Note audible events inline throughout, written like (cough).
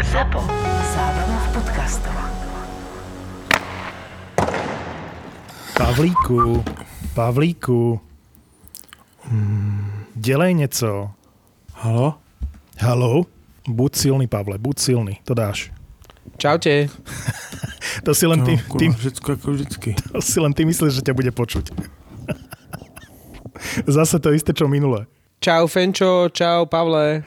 ZAPO. Zábrná v podcastov. Pavlíku, Pavlíku, delej něco. Halo? Halo? Buď silný, Pavle, buď silný, to dáš. Čaute. (laughs) To si len ty, No, všetko ako vždycky. (laughs) to si len ty myslíš, že ťa bude počuť. (laughs) Zase to isté, čo minule. Čau Fenčo, čau Pavle.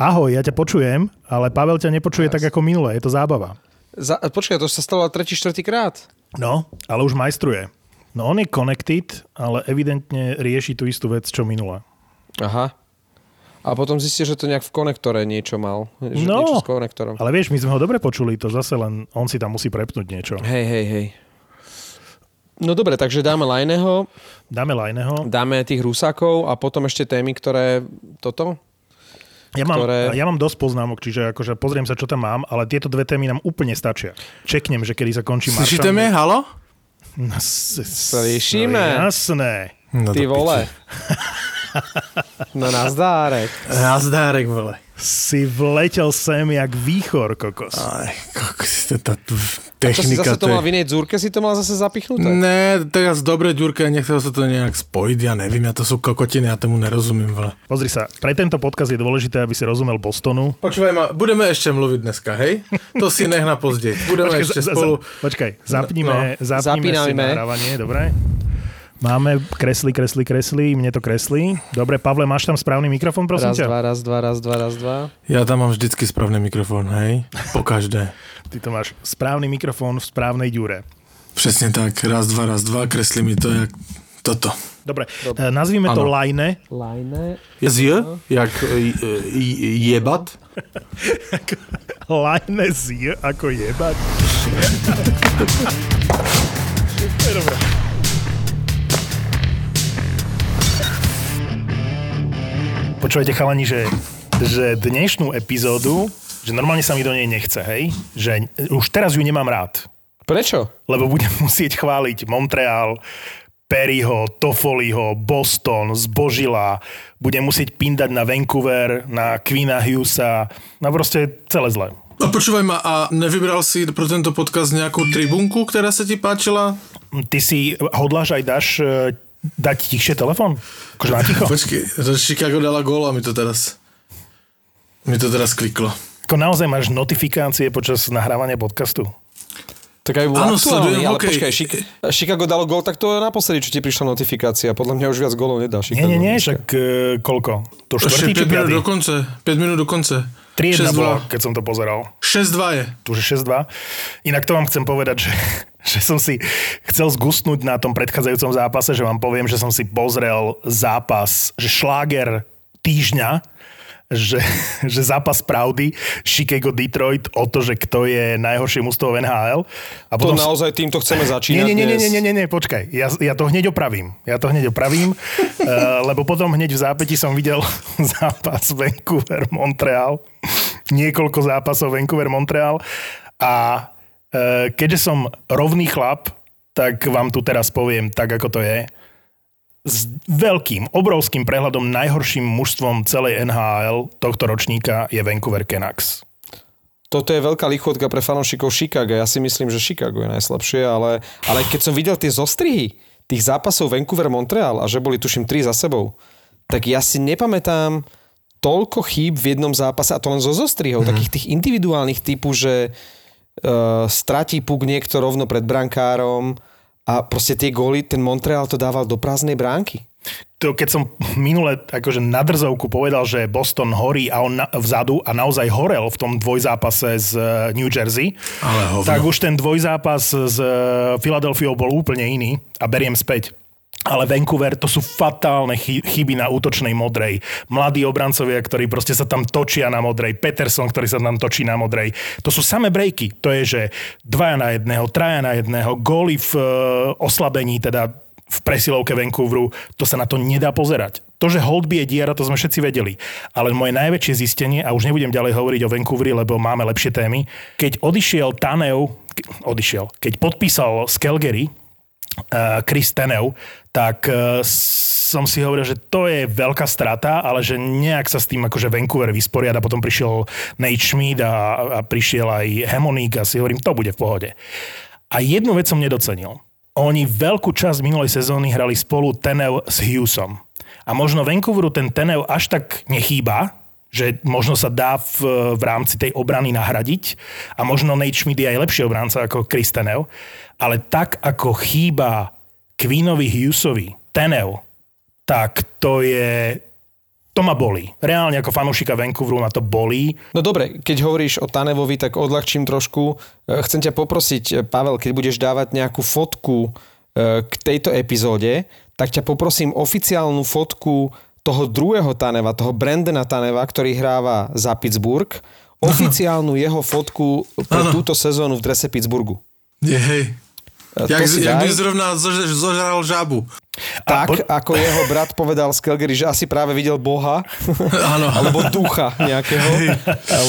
Ahoj, ja ťa počujem, ale Pavel ťa nepočuje tak ako minule, je to zábava. Za, počkaj, to sa stalo tretí, štvrtý krát. No, ale už majstruje. No on je connected, ale evidentne rieši tú istú vec, čo minule. Aha. A potom zistil, že to nejak v konektore niečo mal. Že No. Niečo s konektorom. Ale vieš, my sme ho dobre počuli, to zase len on si tam musí prepnúť niečo. Hej, hej, hej. No dobre, takže dáme Lajného, Dáme Lajneho. dáme tých Rusákov a potom ešte témy, ktoré toto? Ja mám, ktoré- ja mám dosť poznámok, čiže akože pozriem sa, čo tam mám, ale tieto dve témy nám úplne stačia. Čeknem, že kedy sa končí Slyšíte Maršal. mě? Halo? No, s- Slyšíme. No, jasné. No Ty vole. (laughs) No nazdárek. Nazdárek, vole. Si vletel sem jak výchor, kokos. Aj, kokos, tá Čo si technika. zase to mal v inej dzúrke, si to mal zase zapichnuté? Ne, teraz dobre, Ďurka, nechcel sa to nejak spojiť, ja nevím, ja to sú kokotiny, ja tomu nerozumím, vole. Pozri sa, pre tento podcast je dôležité, aby si rozumel Bostonu. Počúvaj ma, budeme ešte mluviť dneska, hej? To si nech na pozdej. Budeme Počkaj, ešte za- za- spolu... počkaj zapnime, no, zapnime si nahrávanie, dobre? Máme kresli, kresli, kresli, mne to kreslí. Dobre, Pavle, máš tam správny mikrofón, prosím Raz, ťa? dva, raz, dva, raz, dva, raz, dva. Ja tam mám vždycky správny mikrofón, hej? Po každé. (laughs) Ty to máš správny mikrofón v správnej ďure. Přesně tak, raz, dva, raz, dva, kreslí mi to jak toto. Dobre, Dobre. nazvíme to Áno. lajne. Lajné. Je z J? Jak e, e, jebat? (laughs) Lajne z J ako jebať. To (laughs) Počúvajte chalani, že, že dnešnú epizódu, že normálne sa mi do nej nechce, hej? Že už teraz ju nemám rád. Prečo? lebo budem (laughs) musieť chváliť Montreal, Perryho, Toffoliho, Boston, Zbožila, budem musieť pindať na Vancouver, na Queena Hughesa, no proste celé zle. A počúvaj ma, a nevybral si pro tento podcast nějakou tribunku, která se ti páčila? Ty si hodláš aj dáš e, dať tichšie telefon? Akože na ticho? Počkej, že Chicago dala gól a mi to teraz... Mi to teraz kliklo. Ako naozaj máš notifikácie počas nahrávania podcastu? Tak aj bol Áno, aktuálny, sledujem ale hokej. počkaj, Chic- Chicago dalo gól, tak to je naposledy, čo ti prišla notifikácia. Podľa mňa už viac gólov nedá Nie, Chicago. nie, nie, však e, koľko? To štvrtý či Ešte 5 minút do konce. 5 minút do konce. 3-1 bolo, 6-2. keď som to pozeral. 6-2 je. tu že 6-2. Inak to vám chcem povedať, že, (laughs) že som si chcel zgustnúť na tom predchádzajúcom zápase, že vám poviem, že som si pozrel zápas, že šláger týždňa, že, (laughs) že zápas pravdy Chicago-Detroit o to, že kto je najhoršie mústvo v NHL. A To naozaj týmto chceme začínať nie, nie, nie, nie, nie, nie, nie, počkaj. Ja, ja to hneď opravím. Ja to hneď opravím, uh, (laughs) lebo potom hneď v zápäti som videl zápas Vancouver-Montreal. Niekoľko zápasov Vancouver-Montreal. A keďže som rovný chlap, tak vám tu teraz poviem tak, ako to je. S veľkým, obrovským prehľadom najhorším mužstvom celej NHL tohto ročníka je Vancouver Canucks. Toto je veľká lichotka pre fanúšikov Chicago. Ja si myslím, že Chicago je najslabšie, ale, ale keď som videl tie zostrihy tých zápasov Vancouver-Montreal a že boli tuším tri za sebou, tak ja si nepamätám toľko chýb v jednom zápase, a to len zo zostrihov, mm. takých tých individuálnych typu, že stratí puk niekto rovno pred brankárom a proste tie góly, ten Montreal to dával do prázdnej bránky. to, keď som minule akože na drzovku povedal, že Boston horí a on na, vzadu a naozaj horel v tom dvojzápase z eh, New Jersey, Ale hovno. tak už ten dvojzápas s eh, Philadelphiou bol úplne iný a beriem späť. Ale Vancouver, to sú fatálne chy- chyby na útočnej modrej. Mladí obrancovia, ktorí proste sa tam točia na modrej. Peterson, ktorý sa tam točí na modrej. To sú samé breaky. To je, že dvaja na jedného, traja na jedného, góly v e, oslabení, teda v presilovke Vancouveru, to sa na to nedá pozerať. To, že Holdby je diara, to sme všetci vedeli. Ale moje najväčšie zistenie, a už nebudem ďalej hovoriť o Vancouveri, lebo máme lepšie témy, keď odišiel Tanev, odišiel, keď podpísal z Calgary, Chris Tenev, tak uh, som si hovoril, že to je veľká strata, ale že nejak sa s tým akože Vancouver vysporiada. Potom prišiel Nate Schmidt a, a prišiel aj Hemonik a si hovorím, to bude v pohode. A jednu vec som nedocenil. Oni veľkú časť minulej sezóny hrali spolu Tenev s Hughesom. A možno Vancouveru ten Tenev až tak nechýba, že možno sa dá v, v rámci tej obrany nahradiť a možno Nate Schmidt je aj lepší obranca ako Chris Tenev, ale tak ako chýba Queenovi Hughesovi Tenev, tak to je to ma bolí. Reálne ako fanúšika Vancouveru ma to bolí. No dobre, keď hovoríš o Tanevovi, tak odľahčím trošku. E, chcem ťa poprosiť, e, Pavel, keď budeš dávať nejakú fotku e, k tejto epizóde, tak ťa poprosím oficiálnu fotku toho druhého Taneva, toho Brandona Taneva, ktorý hráva za Pittsburgh, (laughs) oficiálnu jeho fotku pre túto sezónu v drese Pittsburghu. Je, hej. Jak, si jak by zrovna zož- zožral žabu. Tak, po- ako jeho brat povedal z Calgary, že asi práve videl Boha, Áno. (laughs) alebo ducha nejakého.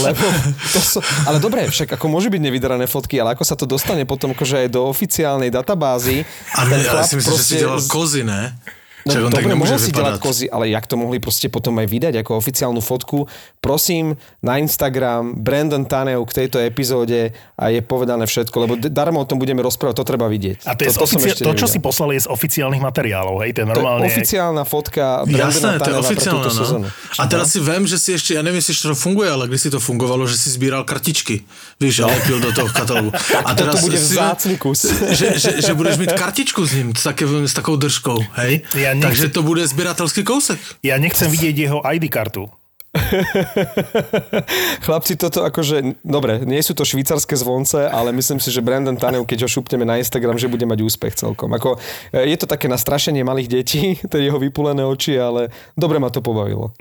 Lebo to so... Ale dobre, však ako môže byť nevydarané fotky, ale ako sa to dostane potom akože aj do oficiálnej databázy. A ten ne, ale chlap si myslím, že si delal z- kozy, ne? No, Čak on tak dobre, nemôže mohol si delať kozy, ale jak to mohli proste potom aj vydať ako oficiálnu fotku. Prosím, na Instagram Brandon Tanev k tejto epizóde a je povedané všetko, lebo darmo o tom budeme rozprávať, to treba vidieť. A to, je to, to, ofici- to čo si poslali, je z oficiálnych materiálov, hej, To je normálne... oficiálna fotka Brandona Jasné, to je Taneva pre túto sezónu. no. A teraz si vem, že si ešte, ja neviem, jestli to funguje, ale když si to fungovalo, že si sbíral kartičky. Víš, a lepil do toho katalógu. (laughs) A to bude si vzácny kus. Že, že, že, budeš mít kartičku s ním, s, také, s takou držkou, hej? Ja nechcem- Takže to bude zbieratelský kousek. Ja nechcem vidieť jeho ID kartu. (laughs) Chlapci, toto akože, dobre, nie sú to švýcarské zvonce, ale myslím si, že Brandon Tanev, keď ho šupneme na Instagram, že bude mať úspech celkom. Ako, e, je to také nastrašenie malých detí, (laughs) tie jeho vypulené oči, ale dobre ma to pobavilo.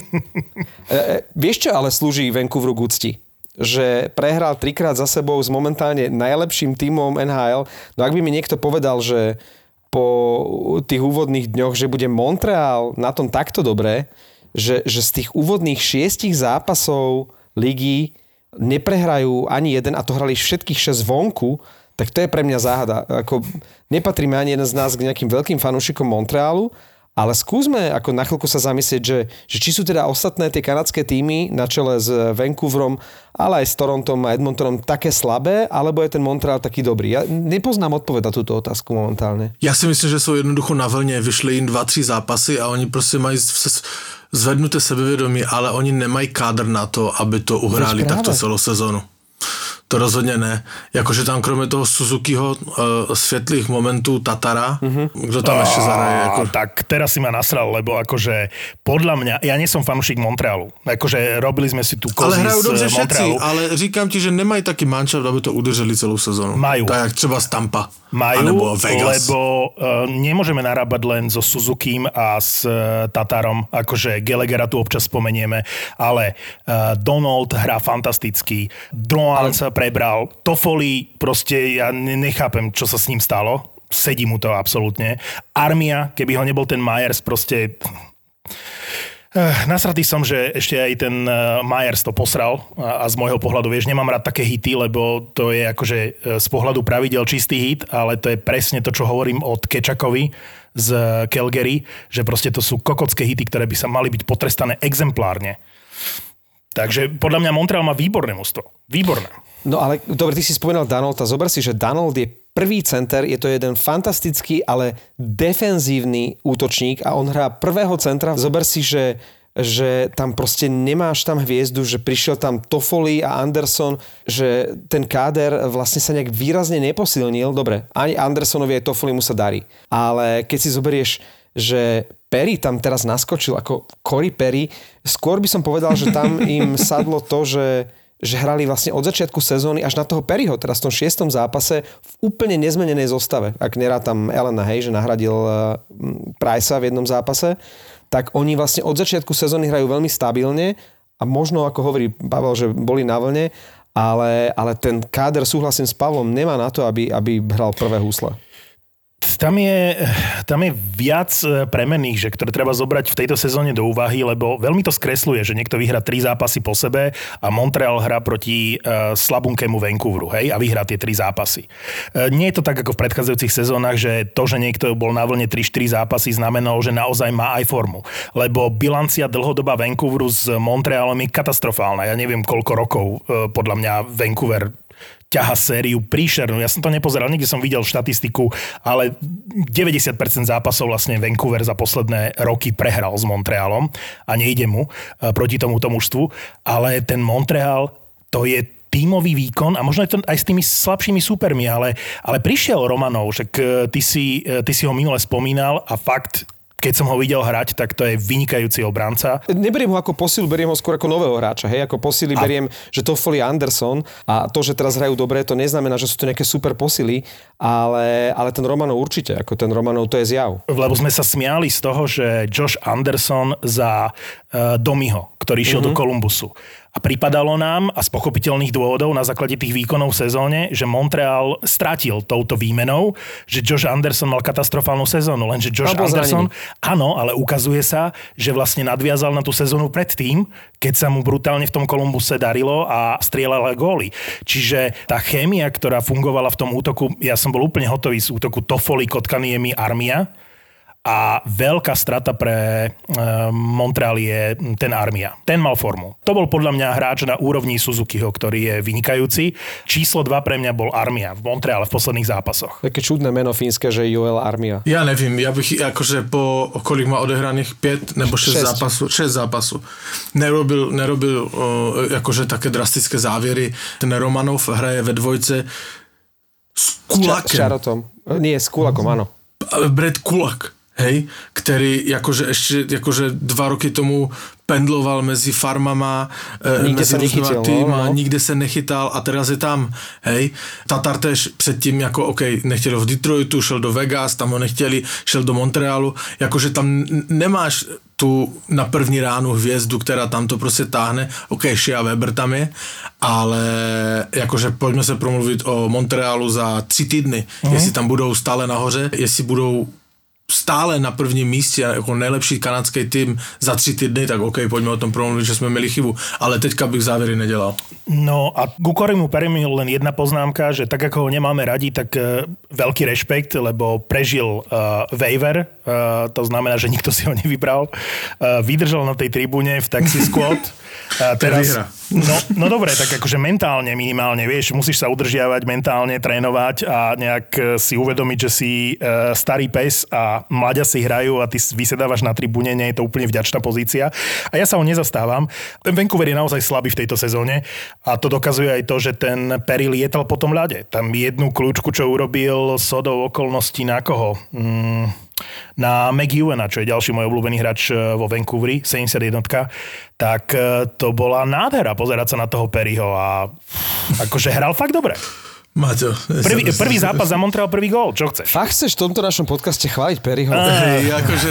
(laughs) e, e, vieš, čo ale slúži Vancouveru k úcti? že prehral trikrát za sebou s momentálne najlepším tímom NHL. No ak by mi niekto povedal, že po tých úvodných dňoch, že bude Montreal na tom takto dobre, že, že z tých úvodných šiestich zápasov ligy neprehrajú ani jeden a to hrali všetkých šesť vonku, tak to je pre mňa záhada. Ako, nepatríme ani jeden z nás k nejakým veľkým fanúšikom Montrealu, ale skúsme ako na chvíľku sa zamyslieť, že, že či sú teda ostatné tie kanadské týmy na čele s Vancouverom, ale aj s Torontom a Edmontonom také slabé, alebo je ten Montreal taký dobrý. Ja nepoznám odpoveď na túto otázku momentálne. Já si myslím, že jsou jednoducho na vlně, vyšly jim dva, tři zápasy a oni prostě mají se- zvednuté sebevědomí, ale oni nemají kádr na to, aby to uhráli takto celou sezonu. To rozhodně ne. Jakože tam kromě toho Suzukiho uh, světlých momentů Tatara, mm-hmm. kdo tam ještě zahraje? Jako... A, tak teraz si ma nasral, lebo akože podľa mňa, ja nie som fanúšik Montrealu. Akože robili sme si tu kozy Ale hrajou z dobře všetci, ale říkám ti, že nemají taky manšaft, aby to udrželi celou sezonu. Majú. Tak jak třeba Stampa. Majú, Anebo Vegas. lebo uh, nemôžeme narábať len so Suzukim a s uh, Tatarom, akože Gelegera tu občas spomenieme, ale uh, Donald hrá fantasticky, Drouin ale... sa prebral, Toffoli, proste ja ne- nechápem, čo sa s ním stalo, sedí mu to absolútne. Armia, keby ho nebol ten Myers, proste Nasratý som, že ešte aj ten eh, Myers to posral a, a z môjho pohľadu, vieš, nemám rád také hity, lebo to je akože eh, z pohľadu pravidel čistý hit, ale to je presne to, čo hovorím od Kečakovi z Calgary, že proste to sú kokocké hity, ktoré by sa mali byť potrestané exemplárne. Takže podľa mňa Montreal má výborné mužstvo. Výborné. No ale dobre, ty si spomínal Donalda. Zober si, že Donald je prvý center, je to jeden fantastický, ale defenzívny útočník a on hrá prvého centra. Zober si, že že tam proste nemáš tam hviezdu, že prišiel tam Toffoli a Anderson, že ten káder vlastne sa nejak výrazne neposilnil. Dobre, ani Andersonovi aj Toffoli mu sa darí. Ale keď si zoberieš, že Perry tam teraz naskočil ako Corey Perry, skôr by som povedal, že tam im (laughs) sadlo to, že že hrali vlastne od začiatku sezóny až na toho Perryho, teraz v tom šiestom zápase v úplne nezmenenej zostave. Ak nerá tam Elena, hej, že nahradil uh, Price'a v jednom zápase, tak oni vlastne od začiatku sezóny hrajú veľmi stabilne a možno, ako hovorí Pavel, že boli na vlne, ale, ale ten káder, súhlasím s Pavlom, nemá na to, aby, aby hral prvé húsle. Tam je, tam je viac e, premenných, že, ktoré treba zobrať v tejto sezóne do úvahy, lebo veľmi to skresluje, že niekto vyhrá tri zápasy po sebe a Montreal hrá proti uh, slabunkému Vancouveru, hej, a vyhrá tie tri zápasy. Uh, nie je to tak ako v predchádzajúcich sezónach, že to, že niekto bol na vlne 3-4 zápasy, znamenalo, že naozaj má aj formu. Lebo bilancia dlhodobá Vancouveru s Montrealom je katastrofálna. Ja neviem, koľko rokov uh, podľa mňa Vancouver ťaha sériu príšernú. Ja som to nepozeral, niekde som videl štatistiku, ale 90% zápasov vlastne Vancouver za posledné roky prehral s Montrealom a nejde mu e, proti tomuto mužstvu, ale ten Montreal to je tímový výkon a možno je to aj s tými slabšími súpermi, ale, ale prišiel Romanov, však e, ty si, e, ty si ho minule spomínal a fakt keď som ho videl hrať, tak to je vynikajúci obranca. Neberiem ho ako posilu, beriem ho skôr ako nového hráča. Hej, ako posily a... beriem, že to Foley Anderson a to, že teraz hrajú dobre, to neznamená, že sú to nejaké super posily, ale, ale ten Romanov určite, ako ten Romanov to je zjav. Lebo sme sa smiali z toho, že Josh Anderson za uh, Domiho, ktorý išiel mm-hmm. do Kolumbusu. A pripadalo nám, a z pochopiteľných dôvodov na základe tých výkonov v sezóne, že Montreal strátil touto výmenou, že Josh Anderson mal katastrofálnu sezónu. Lenže Josh Anderson, zranený. áno, ale ukazuje sa, že vlastne nadviazal na tú sezónu predtým, keď sa mu brutálne v tom Kolumbuse darilo a strieľala góly. Čiže tá chémia, ktorá fungovala v tom útoku, ja som bol úplne hotový z útoku Toffoli, Kotkaniemi, Armia, a veľká strata pre e, Montreal je ten Armia. Ten mal formu. To bol podľa mňa hráč na úrovni Suzukiho, ktorý je vynikajúci. Číslo 2 pre mňa bol Armia v Montreale v posledných zápasoch. Také čudné meno fínske, že Joel Armia. Ja nevím, ja bych akože po, kolik má odehraných 5 nebo 6, 6. zápasu, 6 zápasu, nerobil, nerobil uh, akože také drastické závěry. Ten Romanov hraje ve dvojce s Kulakem. S Čarotom. Nie, s Kulakom, áno. Brad Kulak hej, ktorý akože ešte akože dva roky tomu pendloval mezi farmama, e, nikde mezi nechytil, týma, no, no. nikde se nechytal a teraz je tam, hej. Tatar tež předtím jako, OK, nechtěl v Detroitu, šel do Vegas, tam ho nechtěli, šel do Montrealu, jakože tam nemáš tu na první ránu hvězdu, která tam to prostě táhne, OK, Shia Weber tam je, ale jakože pojďme se promluvit o Montrealu za tři týdny, mm-hmm. jestli tam budou stále nahoře, jestli budou stále na prvním místě jako nejlepší kanadský tým za tři týdny, tak OK, pojďme o tom promluvit, že jsme měli chybu, ale teďka bych závěry nedělal. No a ku Korimu Perimilu len jedna poznámka, že tak ako ho nemáme radi, tak uh, veľký rešpekt, lebo prežil uh, waiver, uh, to znamená, že nikto si ho nevybral, uh, vydržal na tej tribúne v taxi squad. (laughs) A teraz, no, no dobre, tak akože mentálne minimálne, vieš, musíš sa udržiavať mentálne, trénovať a nejak e, si uvedomiť, že si uh, starý pes a mladia si hrajú a ty vysedávaš na tribúne, nie je to úplne vďačná pozícia. A ja sa ho nezastávam. Vancouver je naozaj slabý v tejto sezóne a to dokazuje aj to, že ten Perry lietal po tom ľade. Tam jednu kľúčku, čo urobil sodou okolností na koho? Mm, na McEwena, čo je ďalší môj obľúbený hráč e, vo Vancouveri, 71 tak e, to bola nádhera pozerať sa na toho Perryho a akože hral fakt dobre. Maťo. Prvý, prvý zápas za Montreal, prvý gól. Čo chceš? Fakt chceš v tomto našom podcaste chváliť Perryho? Hej, akože...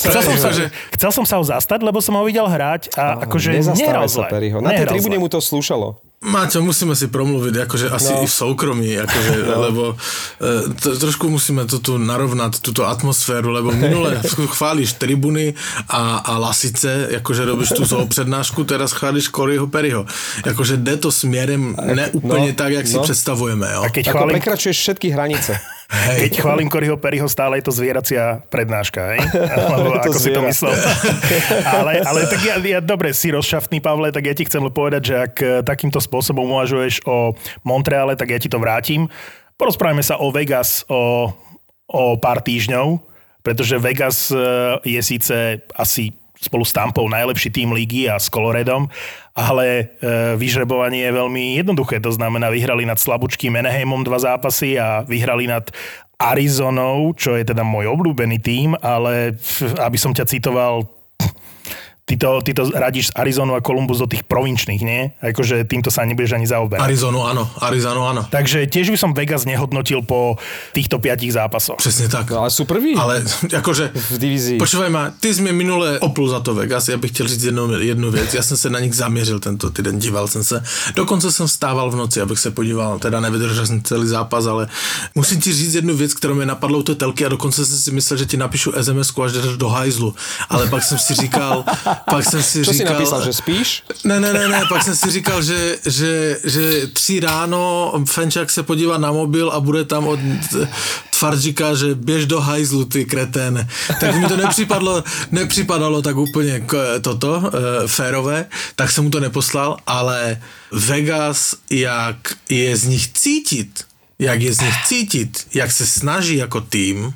Chcel som, sa, chcel som sa ho zastať, lebo som ho videl hrať a akože nehral zle. Perryho. Na tej tribúne mu to slúšalo. Máťo, musíme si promluviť, akože asi no. i v soukromí, akože, (laughs) no. lebo e, to, trošku musíme to tu narovnať, túto atmosféru, lebo minule (laughs) chváliš tribuny a, a lasice, akože robíš tú svou přednášku, teraz chváliš Koryho Perryho. Akože jde to směrem neúplne no, tak, jak no. si představujeme. Jo? A keď Ako chválim... prekračuješ všetky hranice. (laughs) Hej. Keď chválim Koryho Perryho, stále je to zvieracia prednáška, hej? (laughs) Lebo ako si to myslel. ale, ale tak ja, ja, dobre, si rozšaftný, Pavle, tak ja ti chcem povedať, že ak eh, takýmto spôsobom uvažuješ o Montreale, tak ja ti to vrátim. Porozprávame sa o Vegas o, o pár týždňov, pretože Vegas eh, je síce asi spolu s Tampou najlepší tým lígy a s Coloredom, ale e, vyžrebovanie je veľmi jednoduché. To znamená, vyhrali nad slabúčkým Meneheimom dva zápasy a vyhrali nad Arizonou, čo je teda môj obľúbený tým, ale aby som ťa citoval Ty to, ty to radíš z Arizonu a Columbus do tých provinčných, nie? Akože týmto sa nebudeš ani zaoberať. Arizonu áno, Arizonu áno. Takže tiež by som Vegas nehodnotil po týchto piatich zápasoch. Přesně tak. No ale sú prví Ale jakože... (laughs) v divízii. Počúvaj ma, ty jsi mě minule oplul za to Vegas, já bych chtěl říct jednu, jednu věc. Já jsem se na nich zaměřil tento týden, díval jsem se. Dokonce jsem vstával v noci, abych se podíval. Teda nevydržel jsem celý zápas, ale musím ti říct jednu věc, kterou mě napadlo u té telky a dokonce jsem si myslel, že ti napíšu SMS, až do hajzlu. Ale pak jsem si říkal, (laughs) pak jsem si (laughs) si říkal... napísal, že spíš? Ne, ne, ne, ne, pak jsem si říkal, že, že, že tři ráno Fenčák se podívá na mobil a bude tam od Tvardžika, že běž do hajzlu, ty kreténe. Tak mi to nepřipadlo, nepřipadalo tak úplně toto, e, férové, tak jsem mu to neposlal, ale Vegas, jak je z nich cítit, jak je z nich cítit, jak se snaží jako tým,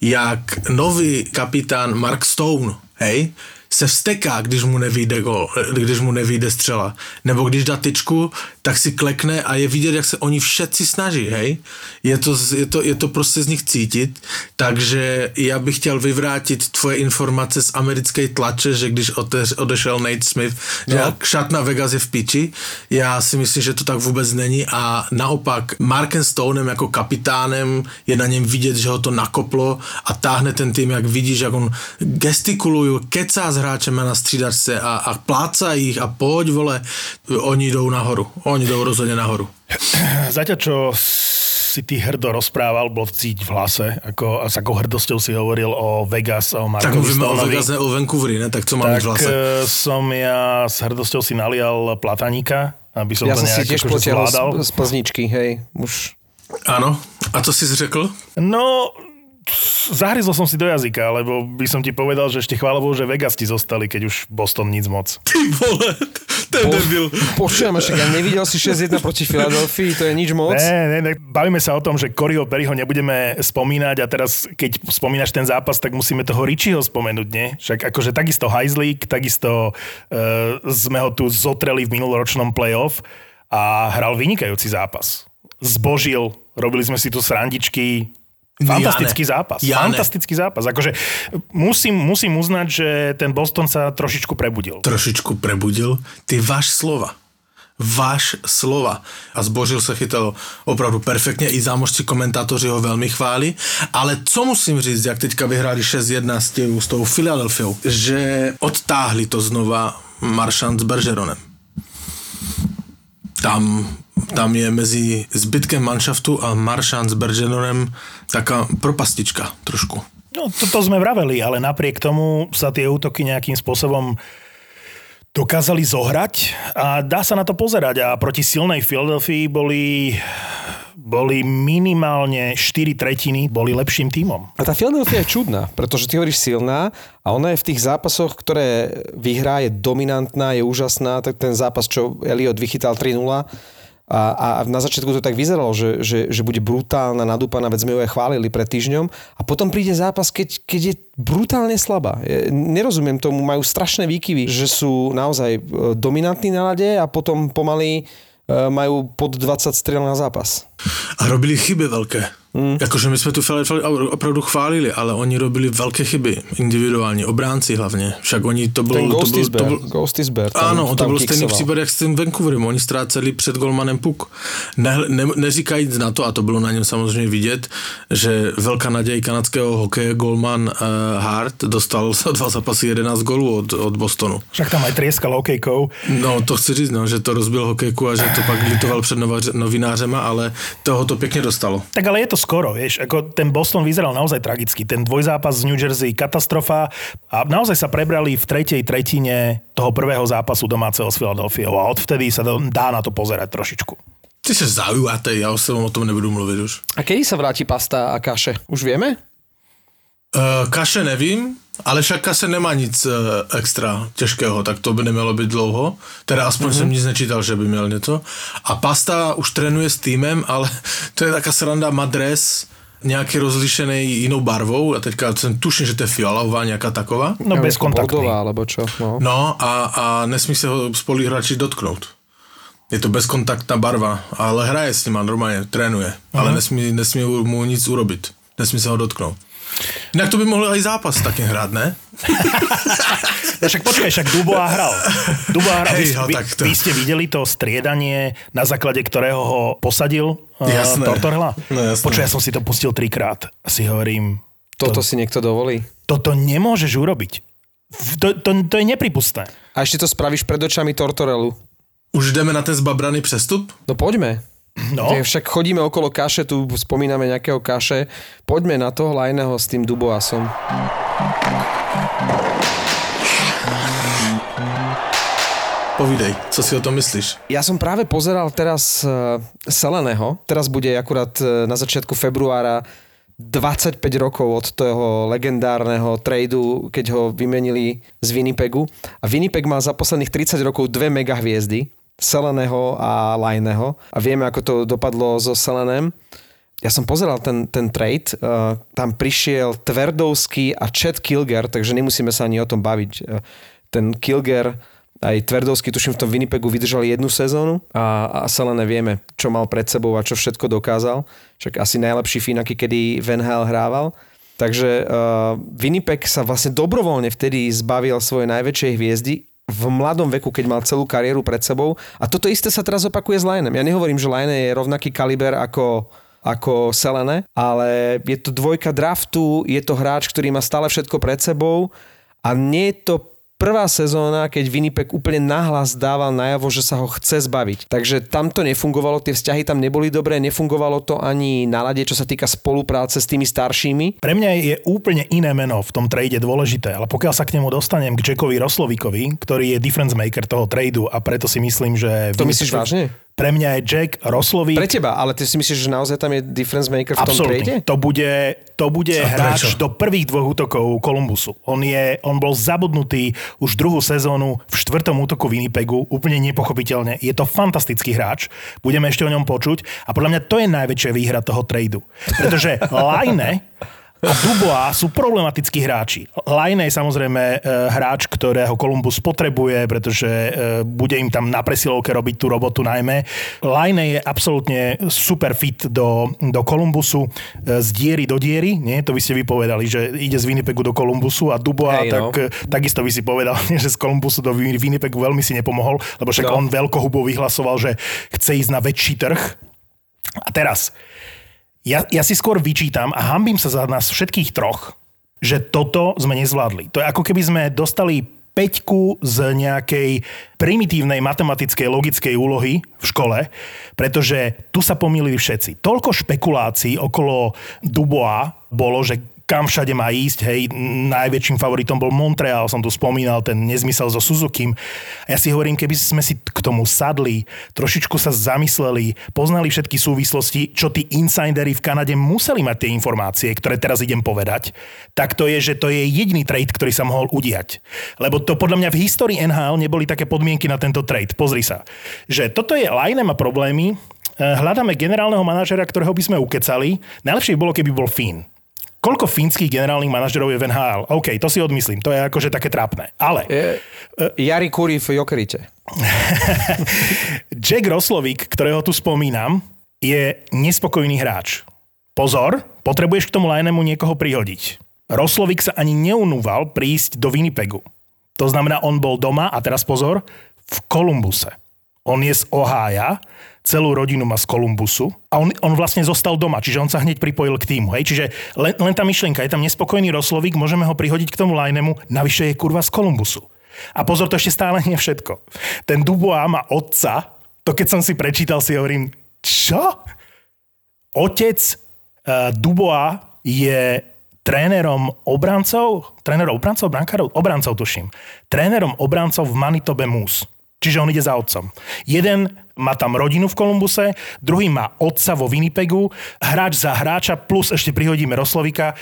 jak nový kapitán Mark Stone, hej, se vsteká, když mu nevyjde gol, když mu nevyjde střela. Nebo když dá tyčku, tak si klekne a je vidět, jak se oni všetci snaží, hej. Je to, je to, je to prostě z nich cítit, takže já bych chtěl vyvrátit tvoje informace z americké tlače, že když oteř, odešel Nate Smith, že No. šatna Vegas je v piči. Já si myslím, že to tak vůbec není a naopak Markem Stonem jako kapitánem je na něm vidět, že ho to nakoplo a táhne ten tým, jak vidíš, jak on gestikulujú, kecá s hráčem na střídačce a, a pláca ich a poď vole, oni jdou nahoru. Oni jdou rozhodne nahoru. Zatiaľ, čo si ty hrdo rozprával, bol cíť v hlase, ako, a s akou hrdosťou si hovoril o Vegas a o Tak Markovi mluvíme o Stoneovi. Vegas, ne o Vancouveri, ne? Tak co mám tak v hlase? e, som ja s hrdosťou si nalial plataníka, aby som Ja to som si nejak tiež akože zvládal. z, z plzničky, hej. Už Ano. A co jsi řekl? No, zahryzol som si do jazyka, lebo by som ti povedal, že ešte chvála Bohu, že Vegas ti zostali, keď už Boston nic moc. Ty vole, ten debil. Počujem, však ja nevidel si 6-1 proti Filadelfii, to je nič moc. Ne, ne, ne, bavíme sa o tom, že Coryho Perryho nebudeme spomínať a teraz, keď spomínaš ten zápas, tak musíme toho Richieho spomenúť, nie? Však akože takisto Heislík, takisto uh, sme ho tu zotreli v minuloročnom playoff a hral vynikajúci zápas. Zbožil, robili sme si tu srandičky, Fantastický Jane. zápas. Jane. Fantastický zápas. Akože musím, musím uznať, že ten Boston sa trošičku prebudil. trošičku prebudil. Ty váš slova. Váš slova. A zbožil se chytal opravdu perfektně, i zámožci komentátoři ho velmi chválí. Ale co musím říct, jak teďka vyhráli 6-1 s, tě- s tou Filadelfiou, že odtáhli to znova Maršant s Bergeronem. Tam, tam je mezi zbytkem manšaftu a Maršant s Bergeronem taká propastička trošku. No, toto sme vraveli, ale napriek tomu sa tie útoky nejakým spôsobom dokázali zohrať a dá sa na to pozerať. A proti silnej Philadelphii boli, boli minimálne 4 tretiny boli lepším tímom. A tá Philadelphia je čudná, pretože ty hovoríš silná a ona je v tých zápasoch, ktoré vyhrá, je dominantná, je úžasná, tak ten zápas, čo Elliot vychytal 3-0 a, a na začiatku to tak vyzeralo, že, že, že bude brutálna, nadúpaná, veď sme ju aj chválili pred týždňom a potom príde zápas, keď, keď je brutálne slabá. Je- Nerozumiem tomu, majú strašné výkyvy, že sú naozaj e, dominantní na lade a potom pomaly majú pod 20 strel na zápas. A robili chyby velké. Mm. Jakože my jsme tu opravdu chválili, ale oni robili velké chyby, individuální, obránci hlavně. Však oni to bylo... Ten to Ghost byl, is to byl, Ghost is Bear. tam- to tam byl stejný případ, jak s tím Vancouverem. Oni ztráceli před golmanem puk. Ne, ne, neříkajíc na to, a to bylo na něm samozřejmě vidět, že velká naděj kanadského hokeje golman uh, Hart dostal za dva zápasy 11 golů od, od Bostonu. Však tam aj trieskal okejkou. No, to chci říct, no, že to rozbil hokejku a že to pak litoval před novinářema, ale toho to pěkně dostalo. Tak ale je to skoro, vieš, ako ten Boston vyzeral naozaj tragicky. Ten dvojzápas z New Jersey, katastrofa a naozaj sa prebrali v tretej tretine toho prvého zápasu domáceho s Philadelphia a odvtedy sa dá na to pozerať trošičku. Ty se zaujímavý, já se o tom nebudu mluvit už. A kedy sa vráti pasta a kaše? Už vieme? Uh, kaše nevím, ale však kaše nemá nic extra těžkého, tak to by nemělo být dlouho. Teda aspoň mm-hmm. jsem nic nečítal, že by měl něco. A Pasta už trénuje s týmem, ale (laughs) to je taká sranda, má dres nějaký rozlišený jinou barvou a teďka jsem tuším, že to je fialová, nějaká taková. No bezkontaktný. Bordová, alebo čo? No. No a, a nesmí se ho spoluhráči dotknout. Je to bezkontaktná barva, ale hraje s nima normálně, trénuje, ale nesmí, nesmí mu nic urobit. nesmí se ho dotknout. Jinak to by mohl i zápas taky hrát, ne? (laughs) No však počkaj, však Dubois hral. Dubois hral. Hej, vy, no, vy, tak to- vy ste videli to striedanie, na základe ktorého ho posadil uh, Jasné. Tortorella? No, jasné. Počkaj, ja som si to pustil trikrát. A si hovorím, Toto si niekto dovolí. toto nemôžeš urobiť. To, to, to je nepripustné. A ešte to spravíš pred očami Tortorelu. Už jdeme na ten zbabraný přestup? No poďme. No, No. Však chodíme okolo kaše, tu spomíname nejakého kaše. Poďme na toho Lajného s tým Duboasom. Povídej, co si o tom myslíš? Ja som práve pozeral teraz uh, Seleného. Teraz bude akurát uh, na začiatku februára 25 rokov od toho legendárneho tradu, keď ho vymenili z Winnipegu. A Winnipeg mal za posledných 30 rokov dve megahviezdy, Seleného a Lajného. A vieme, ako to dopadlo so Selenem. Ja som pozeral ten, ten trade, uh, tam prišiel Tverdovský a Chad Kilger, takže nemusíme sa ani o tom baviť. Uh, ten Kilger aj Tverdovský, tuším, v tom Winnipegu vydržali jednu sezónu a, a Selene vieme, čo mal pred sebou a čo všetko dokázal. Však asi najlepší Fín, aký kedy Van Hal hrával. Takže uh, Winnipeg sa vlastne dobrovoľne vtedy zbavil svojej najväčšej hviezdy v mladom veku, keď mal celú kariéru pred sebou. A toto isté sa teraz opakuje s Lionem. Ja nehovorím, že Lion je rovnaký kaliber ako ako Selene, ale je to dvojka draftu, je to hráč, ktorý má stále všetko pred sebou a nie je to prvá sezóna, keď Winnipeg úplne nahlas dával najavo, že sa ho chce zbaviť. Takže tam to nefungovalo, tie vzťahy tam neboli dobré, nefungovalo to ani na lade, čo sa týka spolupráce s tými staršími. Pre mňa je úplne iné meno v tom trade dôležité, ale pokiaľ sa k nemu dostanem k Jackovi Roslovikovi, ktorý je difference maker toho tradu a preto si myslím, že... To myslíš vážne? Pre mňa je Jack Roslovík... Pre teba, ale ty si myslíš, že naozaj tam je difference maker v tom trade? To bude, to bude A hráč prečo? do prvých dvoch útokov Kolumbusu. On, je, on bol zabudnutý už druhú sezónu v štvrtom útoku Winnipegu, úplne nepochopiteľne. Je to fantastický hráč, budeme ešte o ňom počuť a podľa mňa to je najväčšia výhra toho tradu. Pretože (laughs) Laine a Dubois sú problematickí hráči. Laine je samozrejme e, hráč, ktorého Kolumbus potrebuje, pretože e, bude im tam na presilovke robiť tú robotu najmä. Laine je absolútne super fit do, do Kolumbusu e, z diery do diery. Nie? To vy ste vypovedali, že ide z Winnipegu do Kolumbusu a Dubois, Hej, no. tak, takisto vy si povedal, (laughs) že z Kolumbusu do Win- Winnipegu veľmi si nepomohol, lebo však No. on veľkohubo vyhlasoval, že chce ísť na väčší trh. A teraz, ja, ja si skôr vyčítam a hambím sa za nás všetkých troch, že toto sme nezvládli. To je ako keby sme dostali peťku z nejakej primitívnej matematickej logickej úlohy v škole, pretože tu sa pomýlili všetci. Toľko špekulácií okolo Dubois bolo, že kam všade má ísť, hej, najväčším favoritom bol Montreal, som tu spomínal, ten nezmysel so Suzukim. A ja si hovorím, keby sme si k tomu sadli, trošičku sa zamysleli, poznali všetky súvislosti, čo tí insidery v Kanade museli mať tie informácie, ktoré teraz idem povedať, tak to je, že to je jediný trade, ktorý sa mohol udiať. Lebo to podľa mňa v histórii NHL neboli také podmienky na tento trade. Pozri sa, že toto je, Line má problémy, eh, hľadáme generálneho manažera, ktorého by sme ukecali. Najlepšie by bolo, keby bol Fín. Koľko fínskych generálnych manažerov je v NHL? OK, to si odmyslím, to je akože také trápne. Ale Je, Jari Kuri v Jokerite. (laughs) Jack Roslovík, ktorého tu spomínam, je nespokojný hráč. Pozor, potrebuješ k tomu Linemu niekoho prihodiť. Roslovík sa ani neunúval prísť do Winnipegu. To znamená, on bol doma a teraz pozor, v Kolumbuse. On je z Ohája, celú rodinu má z Kolumbusu a on, on vlastne zostal doma, čiže on sa hneď pripojil k týmu. Hej? Čiže len, len tá myšlienka, je tam nespokojný Roslovík, môžeme ho prihodiť k tomu Linemu, navyše je kurva z Kolumbusu. A pozor, to ešte stále nie všetko. Ten Dubois má otca, to keď som si prečítal, si hovorím, čo? Otec uh, Dubois je trénerom obrancov, trénerom obrancov, brankárov, obrancov tuším, trénerom obrancov v Manitobe Moose. Čiže on ide za otcom. Jeden má tam rodinu v Kolumbuse, druhý má otca vo Winnipegu, hráč za hráča, plus ešte prihodíme Roslovika,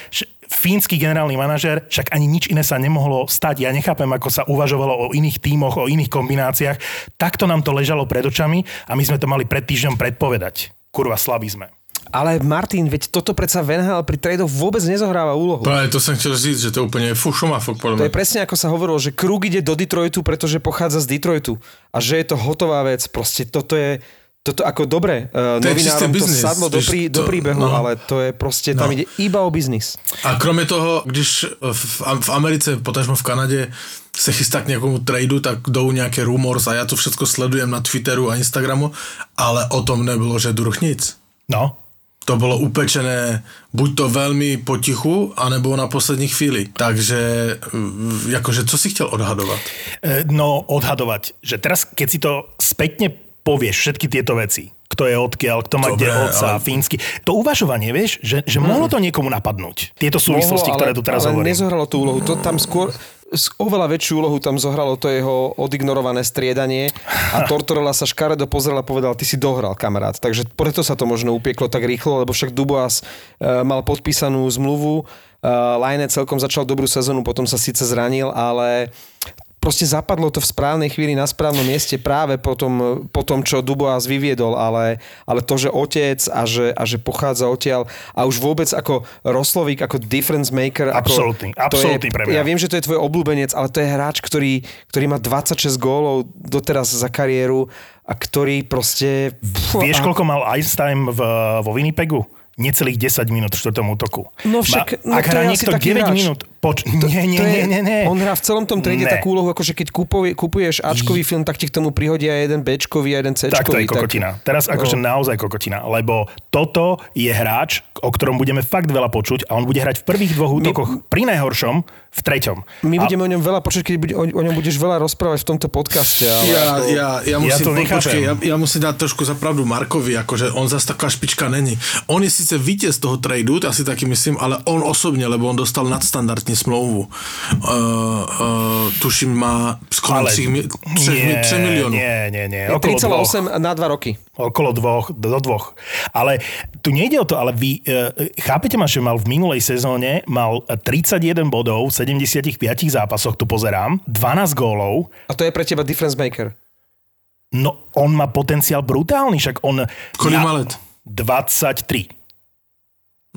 fínsky generálny manažer, však ani nič iné sa nemohlo stať. Ja nechápem, ako sa uvažovalo o iných tímoch, o iných kombináciách. Takto nám to ležalo pred očami a my sme to mali pred týždňom predpovedať. Kurva, slabí sme. Ale Martin, veď toto predsa Van Hal pri tradoch vôbec nezohráva úlohu. Právě to jsem chtěl říct, že to úplně je fušom a fuk podle To je presne ako sa hovorilo, že Krug ide do Detroitu, pretože pochádza z Detroitu a že je to hotová vec. Proste toto je, Toto ako dobre, uh, To novinárom to biznis, sadlo do, prí, do to- príbehu, no. ale to je proste, tam No. ide iba o biznis. A kromě toho, když v, v Americe, potažmo v Kanadě, se chystá k nějakému tradu, tak jdou nějaké rumors a já to všechno sledujem na Twitteru a Instagramu, ale o tom nebylo, že druh nic. No, To bylo upečené buď to velmi potichu, anebo na poslední chvíli. Takže mm, jakože co si chtěl odhadovat? E, No, odhadovať, že teraz, keď si to spätne povieš, všetky tieto veci, kto je odkiaľ, kto má Dobre, kde otca, ale- fínsky, to uvažovanie, vieš, že, že mohlo to niekomu napadnúť. Tieto súvislosti, Mohlo, ktoré ale, tu teraz hovorím. nezohralo tú úlohu. To tam skôr, oveľa väčšiu úlohu tam zohralo to jeho odignorované striedanie a Tortorella sa škaredo pozrel a povedal, ty si dohral, kamarát. Takže preto sa to možno upieklo tak rýchlo, lebo však Dubois uh, mal podpísanú zmluvu, uh, Line celkom začal dobrú sezónu, potom sa síce zranil, ale proste zapadlo to v správnej chvíli na správnom mieste práve po tom, po tom čo Dubois vyviedol, ale, ale to, že otec a že, a že pochádza odtiaľ a už vôbec ako Roslovík, ako difference maker. Ako, to absolútny pre mňa. Ja viem, že to je tvoj obľúbenec, ale to je hráč, ktorý, ktorý má 26 gólov doteraz za kariéru a ktorý proste... Pf, Vieš, a- koľko mal ice time v, vo Winnipegu? Necelých 10 minút v štvrtom útoku. No však, Ma, no ak hrá niekto 9 taký hráč. minút... Poč- nie, nie, to je, nie, nie, nie. On hrá v celom tom trade Ne. takú úlohu, ako že keď kupuje, kupuješ Ačkový film, tak ti k tomu prihodia jeden Bčkový a jeden Cčkový. Tak to je kokotina. Teraz akože No. naozaj kokotina, lebo toto je hráč, o ktorom budeme fakt veľa počuť a on bude hrať v prvých dvoch útokoch pri najhoršom v treťom. My a, budeme o ňom veľa počuť, keď bude, o, o ňom budeš veľa rozprávať v tomto podcaste. Ale Já, ako... já, já musím, to po- nechápem. počkej, já, já musím dát trošku za pravdu Markovi, jakože on zase taková špička není. On je sice vítěz toho tradu, to asi taky myslím, ale on osobně, lebo on dostal nadstandardní smlouvu. Uh, uh, tuším, má skoro ale 3, mi, 3, nie, 3 miliónov. Nie, nie, nie. Je Okolo dvoch. 3,8 na 2 roky. Okolo dvoch, do dvoch. Ale tu nejde o to, ale vy e, chápete ma, že mal v minulej sezóne mal 31 bodov v 75 zápasoch, tu pozerám, 12 gólov, A to je pre teba difference maker. no on má potenciál brutálny, však on... Kolik má let? 23.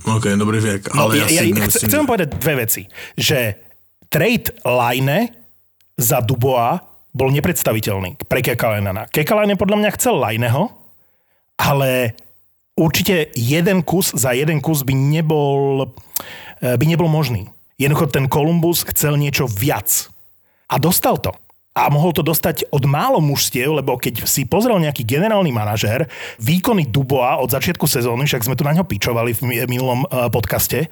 OK, dobrý věk, No, ale ja, já si ja, nemyslím, chcem, že- povedať dve veci. Že trade Line za Dubois bol nepredstaviteľný pre Kekalenana. Kekalainen podľa mňa chcel Lineho, ale určite jeden kus za jeden kus by nebol, eh, by nebol možný. Jednoducho ten Columbus chcel niečo viac. A dostal to. A mohol to dostať od málo mužstiev, lebo keď si pozrel nejaký generálny manažér, výkony Duboa od začiatku sezóny, však sme tu na ňo pičovali v mi- minulom eh, podcaste,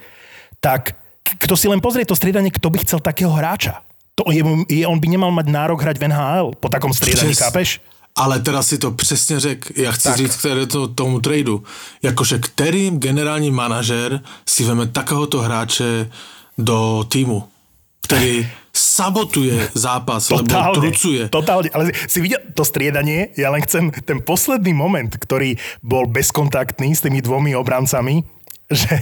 tak kto si len pozrie to striedanie, kto by chcel takého hráča? To je, je, on by nemal mať nárok hrať v NHL po takom striedaní, Přes- chápeš? Ale teda si to přesně řek, já chci tak. říct k to, tomu tradu. Jakože který generální manažer si veme takéhoto hráče do týmu, který sabotuje zápas, lebo trucuje. Totálne, ale si videl to striedanie, ja len chcem ten posledný moment, ktorý bol bezkontaktný s tými dvomi obrancami, (laughs) že,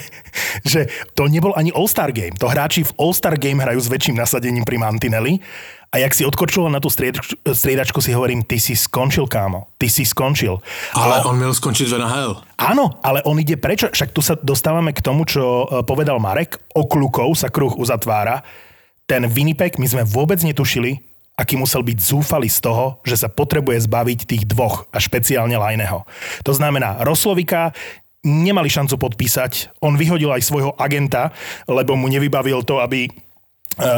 že to nebol ani All-Star Game. To hráči v All-Star Game hrajú s väčším nasadením pri Mantinelli a jak si odkočoval na tú striedačku, striedačku si hovorím, ty si skončil, kámo. Ty si skončil. Ale A- on měl skončit v NHL. Áno, ale on ide prečo? Však tu sa dostávame k tomu, čo e, povedal Marek. Okľukov sa kruh uzatvára. Ten Winnipeg my sme vôbec netušili, aký musel byť zúfalý z toho, že sa potrebuje zbaviť tých dvoch a špeciálne Lajneho. To znamená, Roslovika nemali šancu podpísať. On vyhodil aj svojho agenta, lebo mu nevybavil to, aby e,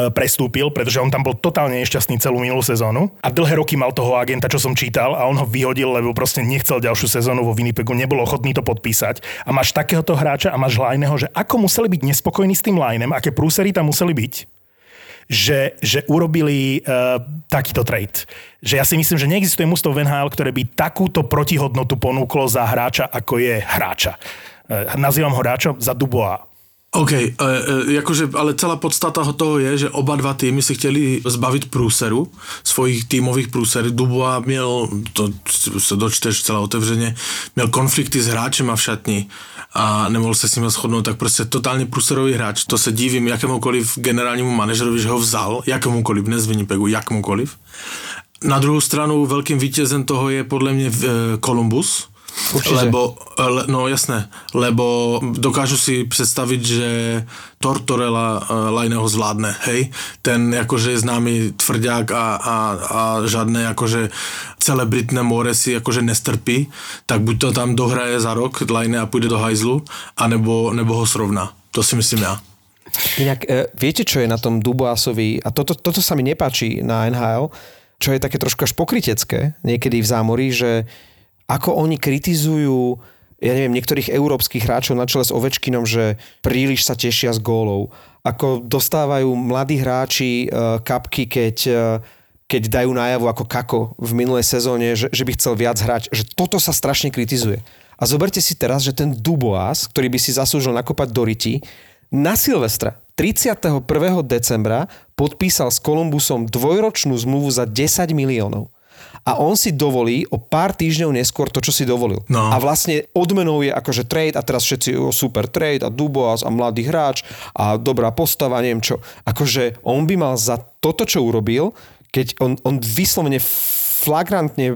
prestúpil, pretože on tam bol totálne nešťastný celú minulú sezónu a dlhé roky mal toho agenta, čo som čítal a on ho vyhodil, lebo proste nechcel ďalšiu sezónu vo Winnipegu, nebol ochotný to podpísať a máš takéhoto hráča a máš Lajneho, že ako museli byť nespokojní s tým Lajnem, aké prúsery tam museli byť, že, že urobili uh, takýto trade. Že ja si myslím, že neexistuje mústvo v NHL, ktoré by takúto protihodnotu ponúklo za hráča, ako je hráča. Uh, nazývam ho hráčom za Dubois. OK, e, e, jakože, ale celá podstata toho je, že oba dva týmy si chtěli zbavit průseru, svojich týmových průserů. Dubois měl, to se dočteš celá otevřeně, měl konflikty s hráčem a v šatni a nemohl se s ním shodnout, tak prostě totálně průserový hráč. To se divím jakémukoliv generálnímu manažerovi, že ho vzal, jakémukoliv, ne z Winnipegu, jakémukoliv. Na druhou stranu velkým vítězem toho je podle mě eh, Columbus, Určite. Lebo, le, no jasné, lebo dokážu si představit, že Tortorella uh, Lajného zvládne, hej? Ten jakože je známý tvrdák a, a, a žádné jakože celebritné more si jakože nestrpí, tak buď to tam dohraje za rok Lajne a půjde do hajzlu, anebo nebo ho srovná. To si myslím já. Inak, e, viete, čo je na tom Duboasovi, a toto, toto sa mi nepáči na NHL, čo je také trošku až pokrytecké niekedy v zámorí, že ako oni kritizujú ja neviem, niektorých európskych hráčov na čele s Ovečkinom, že príliš sa tešia z gólov. Ako dostávajú mladí hráči uh, kapky, keď, uh, keď dajú najavo ako Kako v minulej sezóne, že, že by chcel viac hrať. Že toto sa strašne kritizuje. A zoberte si teraz, že ten Dubois, ktorý by si zaslúžil nakopať do riti, na Silvestra 31. decembra podpísal s Kolumbusom dvojročnú zmluvu za 10 miliónov. A on si dovolí o pár týždňov neskôr to, čo si dovolil. No. A vlastne odmenou je akože trade a teraz všetci o super trade a Dubois a mladý hráč a dobrá postava, neviem čo. Akože on by mal za toto, čo urobil, keď on, on vyslovene flagrantne e,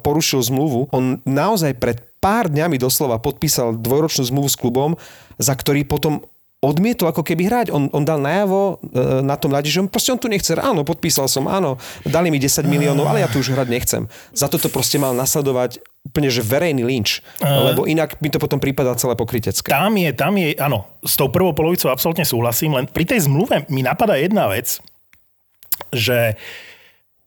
porušil zmluvu, on naozaj pred pár dňami doslova podpísal dvojročnú zmluvu s klubom, za ktorý potom odmietol ako keby hrať. On, on dal najavo e, na tom ľadí, že on proste on tu nechce. Áno, podpísal som, áno, dali mi 10 miliónov, ale ja tu už hrať nechcem. Za toto proste mal nasledovať úplne, že verejný lynč, lebo inak mi to potom prípada celé pokrytecké. Tam je, tam je, áno, s tou prvou polovicou absolútne súhlasím, len pri tej zmluve mi napadá jedna vec, že,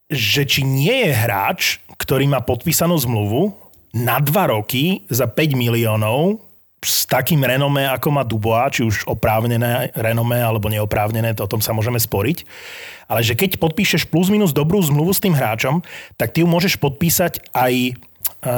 že či nie je hráč, ktorý má podpísanú zmluvu na dva roky za 5 miliónov s takým renomé, ako má Dubois, či už oprávnené renomé alebo neoprávnené, to o tom sa môžeme sporiť. Ale že keď podpíšeš plus minus dobrú zmluvu s tým hráčom, tak ty ju môžeš podpísať aj e,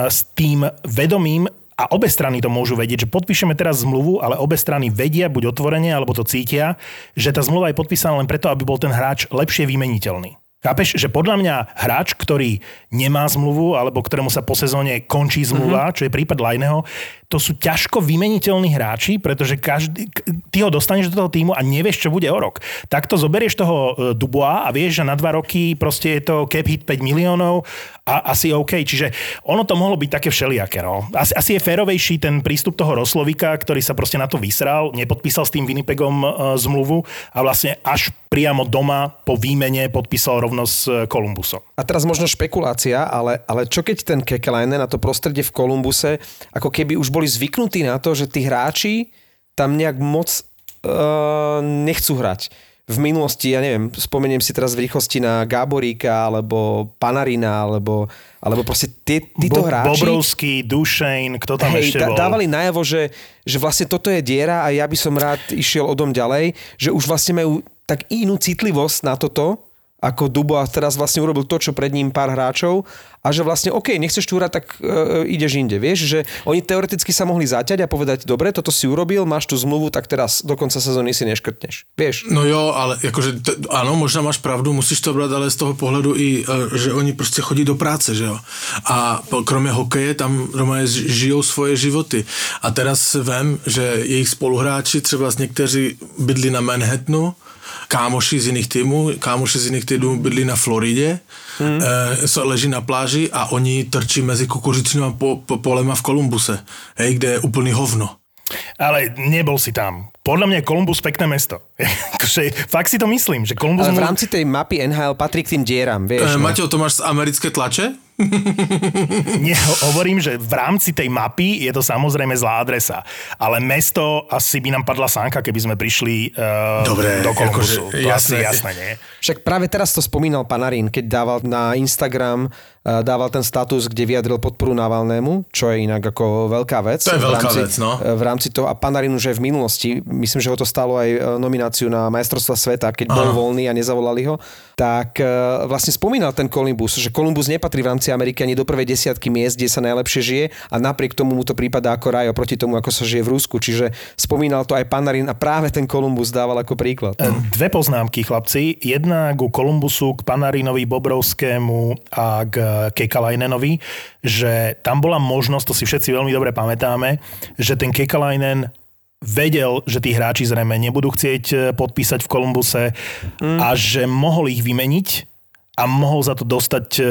s tým vedomím, a obe strany to môžu vedieť, že podpíšeme teraz zmluvu, ale obe strany vedia, buď otvorene, alebo to cítia, že tá zmluva je podpísaná len preto, aby bol ten hráč lepšie vymeniteľný. Chápeš, že podľa mňa hráč, ktorý nemá zmluvu, alebo ktorému sa po sezóne končí zmluva, mm-hmm. čo je prípad Lajného, to sú ťažko vymeniteľní hráči, pretože každý, ty ho dostaneš do toho týmu a nevieš, čo bude o rok. Takto zoberieš toho e, Dubois a vieš, že na dva roky proste je to cap hit 5 miliónov a asi OK. Čiže ono to mohlo byť také všelijaké. No. Asi, asi je férovejší ten prístup toho Roslovika, ktorý sa proste na to vysral, nepodpísal s tým Winnipegom e, zmluvu a vlastne až priamo doma po výmene podpísal rovno s Kolumbusom. A teraz možno špekulácia, ale, ale čo keď ten Kekelainen na to prostredie v Kolumbuse, ako keby už boli zvyknutí na to, že tí hráči tam nejak moc uh, nechcú hrať. V minulosti, ja neviem, spomeniem si teraz v rýchlosti na Gáboríka, alebo Panarina, alebo, alebo proste tí, títo Bo, hráči... Bobrovský, Dušejn, kto tam Hej, ešte bol? dávali najavo, že, že vlastne toto je diera a ja by som rád išiel odom ďalej, že už vlastne majú tak inú citlivosť na toto, ako Dubo a teraz vlastne urobil to, čo pred ním pár hráčov a že vlastne OK, nechceš tu hrať, tak e, ideš inde, vieš, že oni teoreticky sa mohli zaťať a povedať, dobre, toto si urobil, máš tu zmluvu, tak teraz do konca sezóny si neškrtneš, vieš. No jo, ale jakože, t- ano, možná máš pravdu, musíš to brát, ale z toho pohledu i, e, že oni prostě chodí do práce, že jo. A kromě hokeje tam doma žijou svoje životy. A teraz vem, že jejich spoluhráči, třeba z někteří bydlí na Manhattanu, kámoši z jiných týmů, kámoši z jiných týmů bydlí na Floridě, hmm. e, leží na pláži a oni trčí mezi kukuřičnými po, po, polema v Kolumbuse, hej, kde je úplný hovno. Ale nebol si tam. Podľa mňa je Kolumbus pekné mesto. (laughs) Akože, fakt si to myslím, že Kolumbus... Ale v rámci tej mapy NHL patrí k tým dieram, vieš. E, no. Maťo, to máš z americké tlače? Nie, ho- hovorím, že v rámci tej mapy je to samozrejme zlá adresa. Ale mesto asi by nám padla sánka, keby sme prišli uh, Dobre, do Kolumbusu. akože to asi jasné. jasné, nie? Však práve teraz to spomínal Panarin, keď dával na Instagram, dával ten status, kde vyjadril podporu Navalnému, čo je inak ako veľká vec. To je v veľká rámci, vec, no. V rámci toho, a Panarin už aj v minulosti, myslím, že ho to stálo aj eh, nomináciu na majstrovstva sveta, keď bol Áno. voľný a nezavolali ho, tak eh, vlastne spomínal ten Columbus, že Columbus nepatrí v rámci Ameriky ani do prvej desiatky miest, kde sa najlepšie žije a napriek tomu mu to prípada ako raj oproti tomu, ako sa žije v Rusku. Čiže spomínal to aj Panarin a práve ten Columbus dával ako príklad. Dve poznámky, chlapci. Jedna ku Kolumbusu, k Panarinovi, Bobrovskému a k Kekalajnenovi, že tam bola možnosť, to si všetci veľmi dobre pamätáme, že ten Kekalajnen vedel, že tí hráči zrejme nebudú chcieť e, podpísať v Kolumbuse mm. a že mohol ich vymeniť a mohol za to dostať e,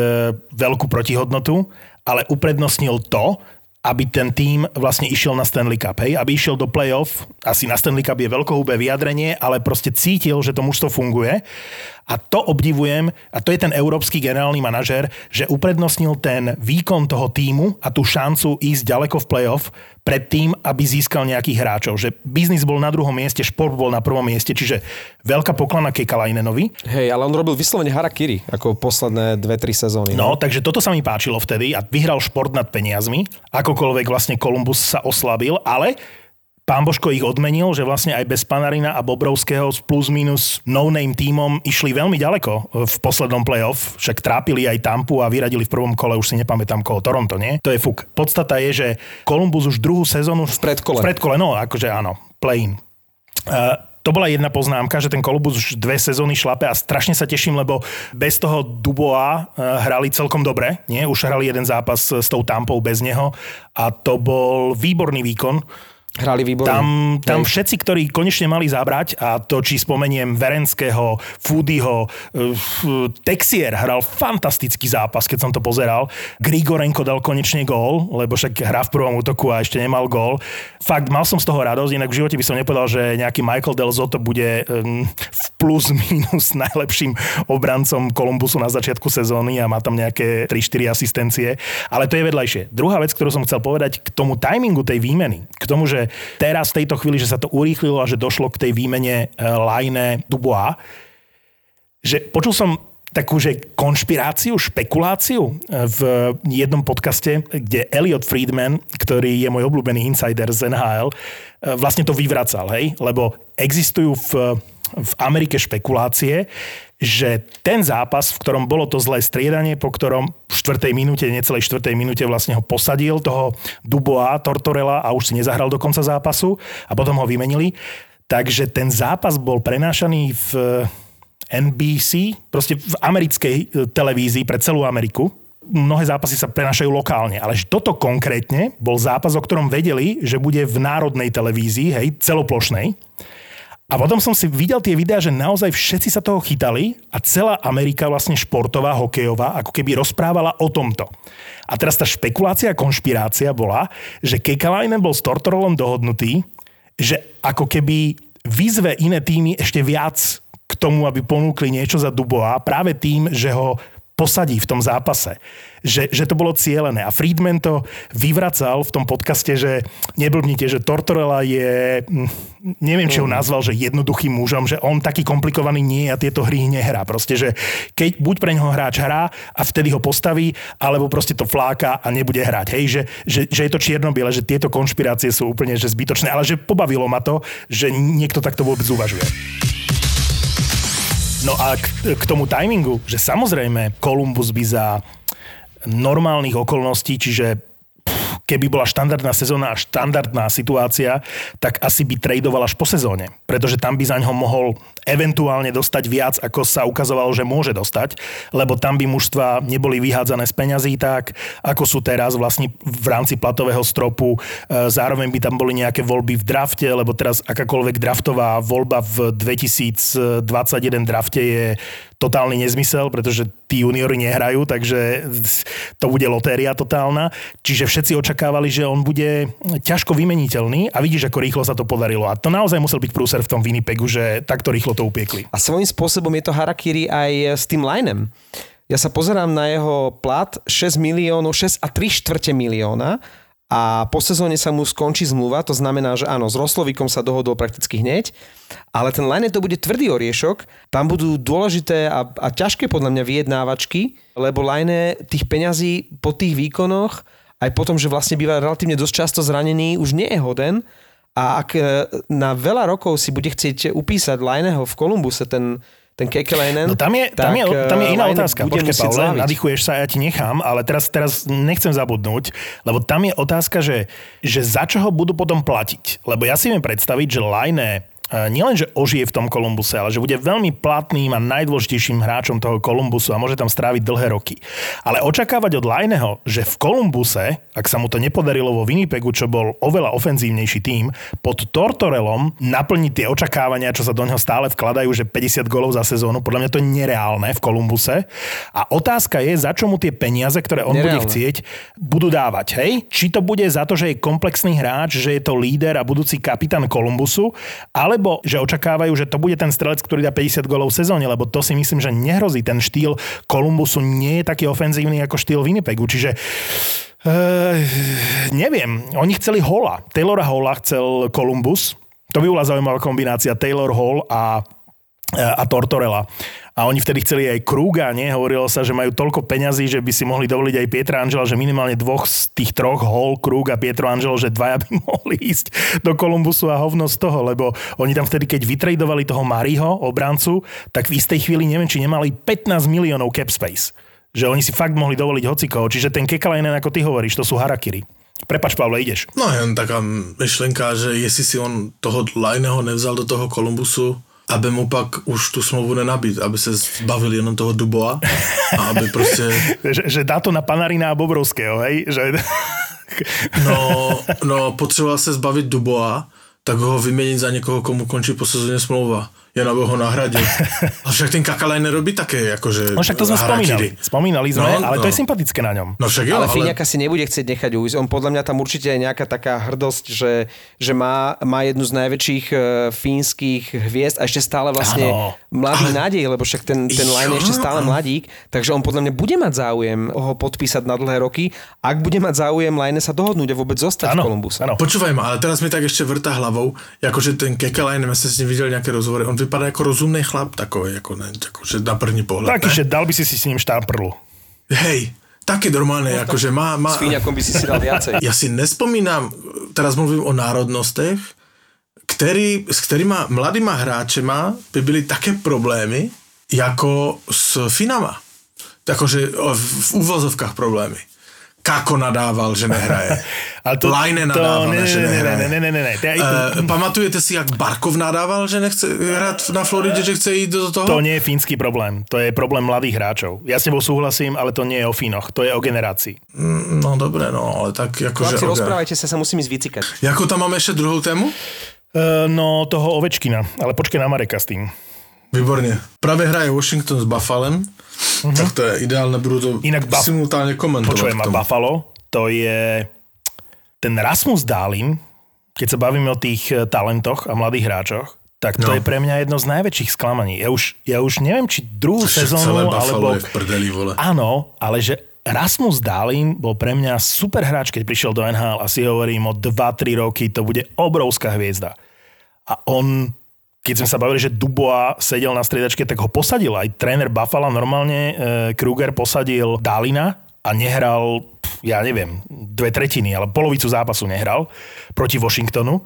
veľkú protihodnotu, ale uprednostnil to, aby ten tým vlastne išiel na Stanley Cup, hej, aby išiel do playoff, asi na Stanley Cup je veľkohubé vyjadrenie, ale proste cítil, že to mužstvo funguje a to obdivujem, a to je ten európsky generálny manažer, že uprednostnil ten výkon toho týmu a tú šancu ísť ďaleko v playoff pred tým, aby získal nejakých hráčov. Že biznis bol na druhom mieste, šport bol na prvom mieste, čiže veľká poklana Kekalajnenovi. Hej, ale on robil vyslovene harakiri, ako posledné dve, tri sezóny. No, takže toto sa mi páčilo vtedy a vyhral šport nad peniazmi. Akokoľvek vlastne Kolumbus sa oslabil, ale Pán Božko ich odmenil, že vlastne aj bez Panarina a Bobrovského s plus minus no-name tímom išli veľmi ďaleko v poslednom playoff. Však trápili aj Tampu a vyradili v prvom kole, už si nepamätám koho, Toronto, nie? To je fuk. Podstata je, že Columbus už druhú sezónu... V predkole. V predkole, no akože áno, play-in. Uh, to bola jedna poznámka, že ten Columbus už dve sezóny šlape a strašne sa teším, lebo bez toho Duboa hrali celkom dobre. Nie? Už hrali jeden zápas s tou Tampou bez neho a to bol výborný výkon Hrali výborne. Tam, tam všetci, ktorí konečne mali zabrať, a to či spomeniem Verenského, Foodyho, eh, Texier hral fantastický zápas, keď som to pozeral. Grigorenko dal konečne gól, lebo však hrá v prvom útoku a ešte nemal gól. Fakt, mal som z toho radosť, inak v živote by som nepovedal, že nejaký Michael Del Zotto bude v plus minus (laughs) najlepším obrancom Kolumbusu na začiatku sezóny a má tam nejaké 3-4 asistencie. Ale to je vedľajšie. Druhá vec, ktorú som chcel povedať k tomu timingu tej výmeny, k tomu, že teraz v tejto chvíli, že sa to urýchlilo a že došlo k tej výmene e, Lajne Dubois, že počul som takú, že konšpiráciu, špekuláciu e, v jednom podcaste, kde Elliot Friedman, ktorý je môj obľúbený insider z NHL, e, vlastne to vyvracal, hej? Lebo existujú v, v Amerike špekulácie, že ten zápas, v ktorom bolo to zlé striedanie, po ktorom v štvrtej minúte, necelej štvrtej minúte vlastne ho posadil, toho Duboa, Tortorella a už si nezahral do konca zápasu a potom ho vymenili. Takže ten zápas bol prenášaný v NBC, proste v americkej e, televízii pre celú Ameriku. Mnohé zápasy sa prenášajú lokálne, ale toto konkrétne bol zápas, o ktorom vedeli, že bude v národnej televízii, hej, celoplošnej. A potom som si videl tie videá, že naozaj všetci sa toho chytali a celá Amerika vlastne športová, hokejová, ako keby rozprávala o tomto. A teraz tá špekulácia, konšpirácia bola, že Kekalainen bol s Tortorolom dohodnutý, že ako keby vyzve iné týmy ešte viac k tomu, aby ponúkli niečo za Duboa práve tým, že ho posadí v tom zápase. Že, že to bolo cielené. A Friedman to vyvracal v tom podcaste, že neblbnite, že Tortorella je, hm, neviem, či ho Mm. nazval, že jednoduchým mužom, že on taký komplikovaný nie je a tieto hry nehrá. Proste, že keď buď pre neho hráč hrá a vtedy ho postaví, alebo proste to fláka a nebude hrať. Hej, že, že, že je to čierno-biele, že tieto konšpirácie sú úplne že zbytočné, ale že pobavilo ma to, že niekto takto vôbec uvažuje. No a k, k tomu timingu, že samozrejme Columbus by za normálnych okolností, čiže keby bola štandardná sezóna a štandardná situácia, tak asi by tradoval až po sezóne. Pretože tam by za ňo mohol eventuálne dostať viac, ako sa ukazovalo, že môže dostať, lebo tam by mužstva neboli vyhádzané z peňazí tak, ako sú teraz vlastne v rámci platového stropu. E, Zároveň by tam boli nejaké voľby v drafte, lebo teraz akákoľvek draftová voľba v 2021 drafte je totálny nezmysel, pretože tí juniori nehrajú, takže to bude lotéria totálna. Čiže všetci očakávali, že on bude ťažko vymeniteľný a vidíš, ako rýchlo sa to podarilo. A to naozaj musel byť prúser v tom Winnipegu, že takto rýchlo to upiekli. A svojím spôsobom je to harakiri aj s tým linem. Ja sa pozerám na jeho plat 6 miliónov, 6 a 3 štvrte milióna a po sezóne sa mu skončí zmluva, to znamená, že áno, s Roslovikom sa dohodol prakticky hneď, ale ten line to bude tvrdý oriešok, tam budú dôležité a, a ťažké podľa mňa vyjednávačky, lebo line tých peňazí po tých výkonoch, aj potom, že vlastne býva relatívne dosť často zranený, už nie je hoden, a ak e, na veľa rokov si bude chcieť upísať Lineho v Kolumbuse, ten, ten Kekelainen, No tam je, tam je, tak, tam je iná otázka. Počkaj, zláviť. nadýchuješ sa, ja ti nechám, ale teraz, teraz nechcem zabudnúť, lebo tam je otázka, že, že za čo ho budú potom platiť. Lebo ja si viem predstaviť, že e, nielenže ožije v tom Kolumbuse, ale že bude veľmi platným a najdôležitejším hráčom toho Kolumbusu a môže tam stráviť dlhé roky. Ale očakávať od Lajneho, že v Kolumbuse, ak sa mu to nepodarilo vo Winnipegu, čo bol oveľa ofenzívnejší tým, pod Tortorelom naplniť tie očakávania, čo sa do neho stále vkladajú, že 50 golov za sezónu, podľa mňa to je nereálne v Kolumbuse. A otázka je, za čo mu tie peniaze, ktoré on Nereálne. bude chcieť, budú dávať. Hej? Či to bude za to, že je komplexný hráč, že je to líder a budúci kapitán Kolumbusu, alebo že očakávajú, že to bude ten strelec, ktorý dá 50 golov v sezóne, lebo to si myslím, že nehrozí. Ten štýl Kolumbusu nie je taký ofenzívny ako štýl Winnipegu. Čiže Uh, neviem, oni chceli Hola. Taylora Hola chcel Columbus. To by bola zaujímavá kombinácia Taylor Hall a, a Tortorella. A oni vtedy chceli aj Krúga, nie? Hovorilo sa, že majú toľko peňazí, že by si mohli dovoliť aj Pietra Angela, že minimálne dvoch z tých troch, Hall, Krúg a Pietro Angelo, že dvaja by (laughs) mohli ísť do Kolumbusu a hovno z toho, lebo oni tam vtedy, keď vytredovali toho Mariho, obrancu, tak v istej chvíli, neviem, či nemali 15 miliónov cap space. Že oni si fakt mohli dovoliť hocikoho. Čiže ten Kekalainen, ako ty hovoríš, to sú harakiri. Prepač, Pavle, ideš. No jen taká myšlenka, že jestli si on toho Lajného nevzal do toho Kolumbusu, aby mu pak už tu smlouvu nenabít, aby se zbavil jenom toho Duboa a aby prostě... (laughs) Že, že dá to na Panarina a Bobrovského, hej? Že... No, no potřeboval se zbavit Duboa, tak ho vyměnit za někoho, komu končí po sezóně smlouva. Jen aby ho nahradil. (laughs) A však ten Kakalaj nerobí také, akože No však to sme spomínali. harakiri. Spomínali sme, No, ale to no. je sympatické na ňom. No však jo, ale ale... Fíňaka si nebude chcieť nechať ujsť. On podľa mňa tam určite je nejaká taká hrdosť, že, že má, má jednu z najväčších e, fínskych hviezd a ešte stále vlastne Áno. mladý nádej, lebo však ten, ten line je ešte stále mladík, takže on podľa mňa bude mať záujem ho podpísať na dlhé roky, ak bude mať záujem line sa dohodnúť a vôbec zostať v Áno, Kolumbuse. Počúvaj ma, ale teraz mi tak ešte vrta hlavou, akože ten Kekalajn, ja som s ním videl nejaké rozhovory, on vypadá ako rozumný chlap, takový, ako, ne, akože na první pohľad. Taký, že dal by si si s ním štáprlu. Hej, také normálne, akože má... má S by si si dal viacej. ja si nespomínam, teraz mluvím o národnostech, který, s kterýma mladýma hráčema by byly také problémy, jako s Finama. Akože o, v, v úvozovkách problémy. Kako nadával, že nehraje. (laughs) Ale to, to, nadával, ne, že ne, ne, nehraje. ne, ne, ne, ne, ne. To, Uh, pamatujete si, jak Barkov nadával, že nechce hrať na Floride, že chce ísť do toho? to nie je fínsky problém. To je problém mladých hráčov. Ja s tebou súhlasím, ale to nie je o Fínoch. To je o generácii. No dobre, no, ale tak akože... Chlapci, ok. rozprávajte sa, sa musím ísť vycikať. Jako tam máme ešte druhú tému? Uh, no, toho Ovečkina. Ale počkej na Mareka s tým. Výborne. Práve hraje Washington s Buffalem, uh-huh. tak to je ideálne, budú to. Inak Buff- simultálne komentovať. Počujem ma. Buffalo, to je ten Rasmus Dálin, keď sa bavíme o tých e, talentoch a mladých hráčoch, tak to No. je pre mňa jedno z najväčších sklamaní. Ja už, ja už neviem, či druhú celé sezónu, alebo... je v prdeli, vole. Áno, ale že Rasmus Dálin bol pre mňa super hráč, keď prišiel do NHL a si hovorím o 2-3 roky, to bude obrovská hviezda. A on, keď sme sa bavili, že Dubois sedel na striedačke, tak ho posadil. Aj tréner Buffalo normálne, e, Kruger posadil Dálina a nehral, ja neviem, dve tretiny, ale polovicu zápasu nehral proti Washingtonu.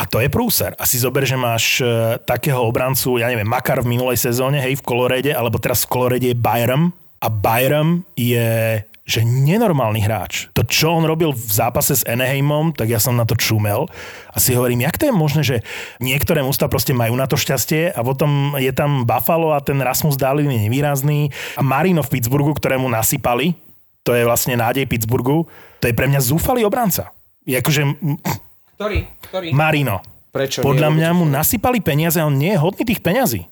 A to je prúser. A si zober, že máš e, takého obrancu, ja neviem, Makar v minulej sezóne, hej, v Kolorede, alebo teraz v Kolorede je Byram. A Byram je že nenormálny hráč. To, čo on robil v zápase s Anaheimom, tak ja som na to čumel a si hovorím, jak to je možné, že niektoré mústva proste majú na to šťastie a potom je tam Buffalo a ten Rasmus Dahlin je nevýrazný a Marino v Pittsburghu, ktorému nasypali, to je vlastne nádej Pittsburghu, to je pre mňa zúfalý obranca. Je akože m- Ktorý? Ktorý? Marino. Prečo? Podľa Nie, mňa mu nasypali peniaze a on nie je hodný tých peňazí.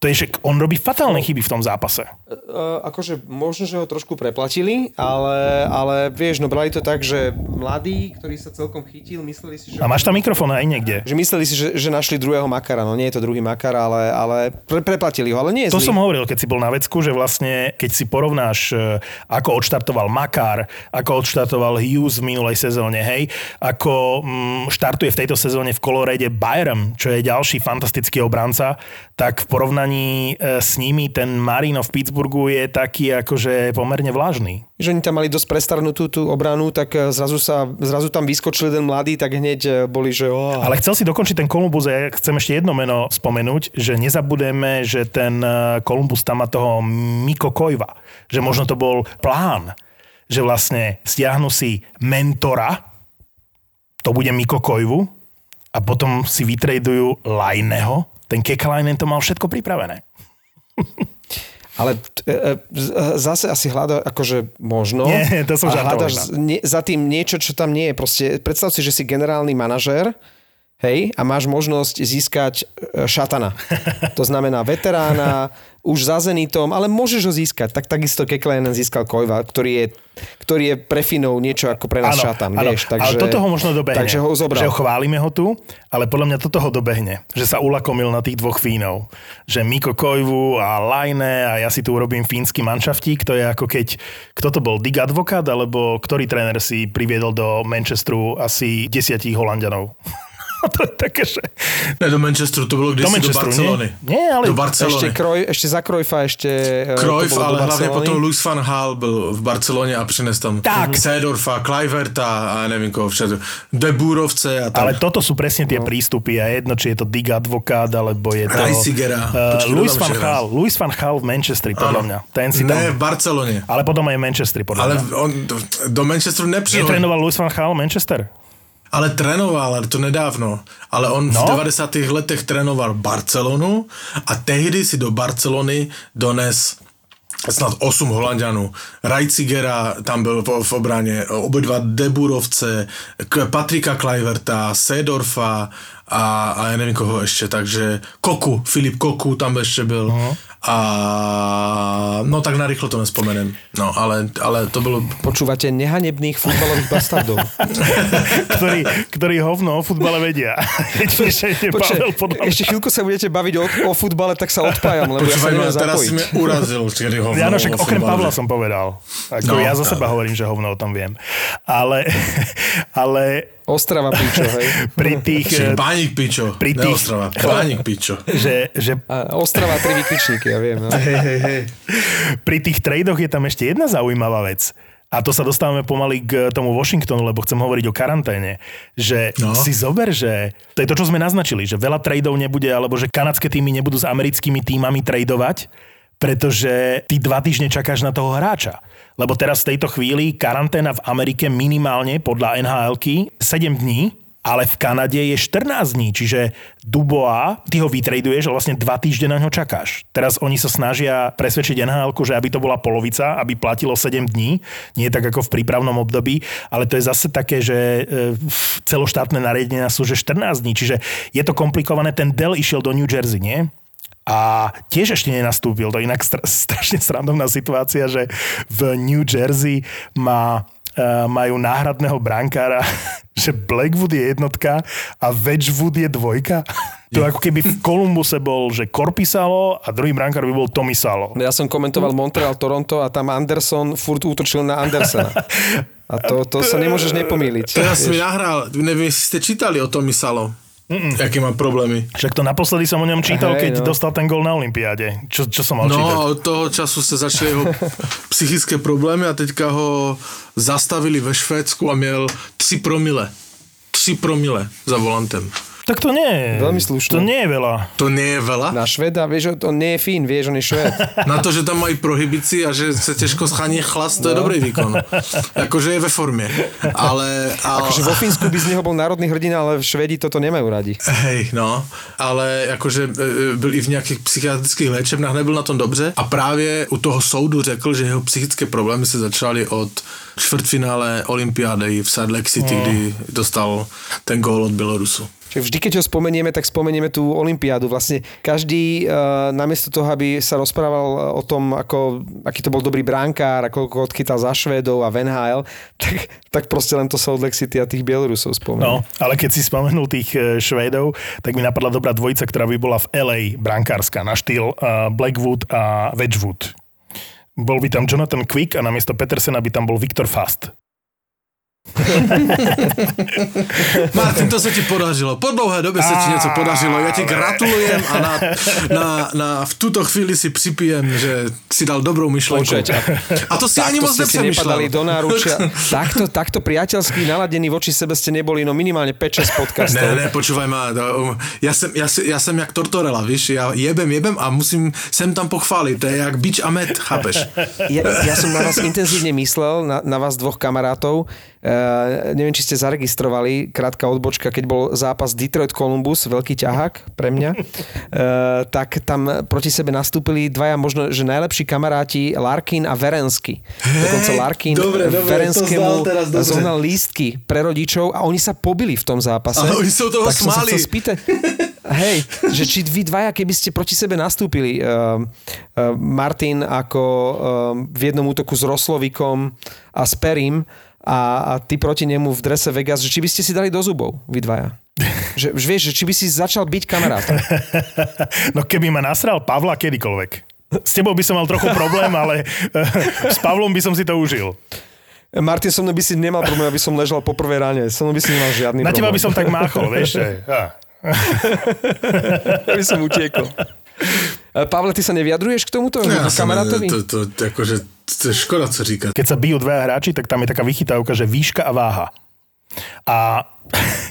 To je, že on robí fatálne chyby v tom zápase. Uh, akože možno, že ho trošku preplatili, ale, ale vieš, no brali to tak, že mladý, ktorý sa celkom chytil, mysleli si, že... A máš tam mikrofón aj niekde. Že mysleli si, že, že našli druhého makara, no nie je to druhý makar, ale, ale pre, preplatili ho, ale nie je To zlý. som hovoril, keď si bol na vecku, že vlastne, keď si porovnáš, e, ako odštartoval Makar, ako odštartoval Hughes v minulej sezóne, hej, ako mm, štartuje v tejto sezóne v Colorade Byram, čo je ďalší fantastický obranca, tak v porovnaní e, s nimi ten Marino v Pittsburghu je taký akože pomerne vlážny. Že oni tam mali dosť prestarnutú tú obranu, tak eh, zrazu, sa, zrazu tam vyskočil jeden mladý, tak hneď eh, boli, že oh, Ale chcel si dokončiť ten Columbus a ja chcem ešte jedno meno spomenúť, že nezabudeme, že ten e, Columbus tam má toho Miko Kojva. Že možno to bol plán, že vlastne stiahnu si mentora, to bude Miko Kojvu, a potom si vytradujú Lajneho. Ten Kekalainen to mal všetko pripravené. Ale e, e, e, zase asi hľada, akože možno. Nie, to som hľadaš za tým niečo, čo tam nie je. Proste predstav si, že si generálny manažér, hej, a máš možnosť získať šatana. To znamená veterána, už za Zenitom, ale môžeš ho získať. Tak takisto Keklenen získal Kojva, ktorý je, ktorý je pre Finov niečo ako pre nás šatan, vieš. Takže, ale toto ho možno dobehne. Takže ho zobral. Že ho chválime ho tu, ale podľa mňa toto ho dobehne. Že sa ulakomil na tých dvoch Fínov. Že Miko Kojvu a Lajne a ja si tu urobím fínsky manšaftík. To je ako keď, kto to bol, Dig Advokát, alebo ktorý tréner si priviedol do Manchesteru asi desiatich Holandianov. (laughs) to je také, že... Ne, do Manchesteru, to bolo Do kdysi do, Manchesteru, Barcelony. nie? Nie, ale do Ešte, Barcelony. Kroj, ešte za Krojfa ešte... e, bolo do ale hlavne potom Luis van Gaal byl v Barceloně a přines tam Tak. Seedorfa, Kluiverta a nevím koho všetko. De Búrovce a tam. Ale toto sú presne tie prístupy a jedno, či je to Dig Advokát, alebo je to... Reisigera. Uh, Počkej, Louis dodám van ešte Gaal. Louis van Gaal v Manchesteri, podľa mňa. Ten si tam... Ne, v Barceloně. Ale potom aj v Manchesteri, podľa Ale mňa. on do, do Manchesteru nepřišel. Netrénoval Louis van Gaal Manchester? Ale trénoval, ale to nedávno. Ale on No. v 90. letech trénoval Barcelonu a tehdy si do Barcelony dones snad 8 Holandianů. Rajcigera tam byl v, v obraně, obidva Deburovce, K- Patrika Kluiverta, Seedorfa a, a ja neviem koho ešte, takže Koku, Filip Koku tam ešte byl. Mhm. A no tak narýchlo to nespomenem. No ale, ale to bolo Počúvate nehanebných futbalových bastardov. (laughs) ktorí, ktorí hovno o futbale vedia. (laughs) Mňa. ešte chvíľku sa budete baviť o, o futbale, tak sa odpájam, lebo Počúvaj, ja ma, sa neviem teraz zapojiť. si mi urazil, kedy ho Áno, však okrem Pavla som povedal. Ako No, ja za seba hovorím, že hovno o tom viem. Ale, (laughs) ale Ostrava píčo, hej. (laughs) pri tých... Však eh, Bánik pičo, Pri ne tých- Ostrava, (laughs) Bánik pičo. že, že A Ostrava tri vykričníky, ja viem. No. (laughs) Hej, hej, hej. pri tých tradoch je tam ešte jedna zaujímavá vec. A to sa dostávame pomaly k tomu Washingtonu, lebo chcem hovoriť o karanténe. Že no. Si zober, že to je to, čo sme naznačili, že veľa tradov nebude, alebo že kanadské týmy nebudú s americkými týmami tradovať, pretože ty dva týždne čakáš na toho hráča. Lebo teraz v tejto chvíli karanténa v Amerike minimálne podľa NHL-ky 7 dní, ale v Kanade je 14 dní, čiže Dubois, ty ho vytraduješ a vlastne dva týždne na ňo čakáš. Teraz oni sa snažia presvedčiť nhl že aby to bola polovica, aby platilo 7 dní, nie tak ako v prípravnom období, ale to je zase také, že e, celoštátne nariadenia sú, že 14 dní, čiže je to komplikované. Ten Dell išiel do New Jersey, nie? A tiež ešte nenastúpil. To je inak str- (laughs) strašne srandovná situácia, že v New Jersey má, uh, majú náhradného brankára, (laughs) že Blackwood je jednotka a Wedgwood je dvojka. (laughs) To ako keby v Kolumbuse bol, že Korpisalo a druhý brankár by bol Tomisalo. Ja som komentoval Montreal, Toronto a tam Anderson furt útočil na Andersena. A to, to sa nemôžeš nepomýliť. Teraz mi vieš. nahral, neviem, si ste čítali o tom Misalo. Aké má problémy. Však to naposledy som o ňom čítal, Hej, keď no. dostal ten gol na Olympiáde. Čo, čo som mal čítať? No, od toho času sa začali jeho psychické problémy a teďka ho zastavili ve Švédsku a měl 3 promile. 3 promile za volantem. Tak to nie je. Veľmi slušné. To nie je veľa. To nie je veľa? Na Šveda, vieš, on nie je Fín, vieš, on je Šved. (laughs) Na to, že tam mají prohibici a že sa ťažko schání chlas, to je dobrý výkon. Akože je ve formě. Ale... ale Akože vo Fínsku by z neho bol národný hrdina, ale Švedi toto nemajú radi. Hej, no, ale jakože e, byl i v nějakých psychiatrických léčebnách, nebyl na tom dobře a právě u toho soudu řekl, že jeho psychické problémy se začaly od čtvrtfinále olympiády v Salt Lake City, No. kdy dostal ten gól od Bělorusu. Čiže vždy, keď ho spomenieme, tak spomenieme tú olympiádu. Vlastne každý, uh, namiesto toho, aby sa rozprával o tom, ako, aký to bol dobrý bránkár, ako odchytal za Švédov a Van Hale, (laughs) tak, tak proste len to Salt Lake City a tých Bielorusov No, spomenul. ale keď si spomenul tých e, Švédov, tak mi napadla dobrá dvojica, ktorá by bola v LA brankárska na štýl uh, Blackwood a Wedgwood. Bol by tam Jonathan Quick a namiesto Petersena by tam bol Viktor Fast. (laughs) Martin, to sa ti podařilo. Po dlouhé době se ti něco podařilo. Já ti gratulujem a na, na, na, v tuto chvíli si připijem, že si dal dobrou myšlenku. Počkajte. A to si ani moc nepřemýšlel. do náručia. (laughs) takto, takto priateľský naladení voči sebe ste neboli no minimálne 5-6 podcastov. Ne, ne, počúvaj ma, to, ja jsem, ja, ja jsem jak Tortorella, víš, ja jebem, jebem a musím sem tam pochváliť, to je jak bič a med, chápeš? Ja, ja som na vás intenzívne myslel, na, na vás dvoch kamarátov, e, neviem, či ste zaregistrovali, krátka odbočka, keď bol zápas Detroit-Columbus, veľký ťahák pre mňa, uh, tak tam proti sebe nastúpili dvaja možno, že najlepší kamaráti Larkin a Verensky. Dokonca Larkin dobre, dobre, Verenskému teraz dobre. zohnal lístky pre rodičov a oni sa pobili v tom zápase. Ale oni sa toho tak som sa smáli. spýtať, hej, že či vy dvaja, keby ste proti sebe nastúpili, uh, uh, Martin ako uh, v jednom útoku s Roslovikom a s Perim a, a ty proti nemu v drese Vegas, že či by ste si dali do zubov, vy dvaja. Že, že vieš, že či by si začal byť kamarátom. (laughs) No keby ma nasral Pavla kedykoľvek. S tebou by som mal trochu problém, ale eh, s Pavlom by som si to užil. Martin, so mnou by si nemal problém, aby som ležal po prvej ráne. So mnou by si nemal žiadny Na teba problém. by som tak máchol, vieš. Že, (laughs) á. by som utiekol. E, Pavle, ty sa nevyjadruješ k tomuto? Ja kamarátovi? to, to, to, akože, to je škoda, co říkať. Keď sa bijú dvaja hráči, tak tam je taká vychytávka, že výška a váha. A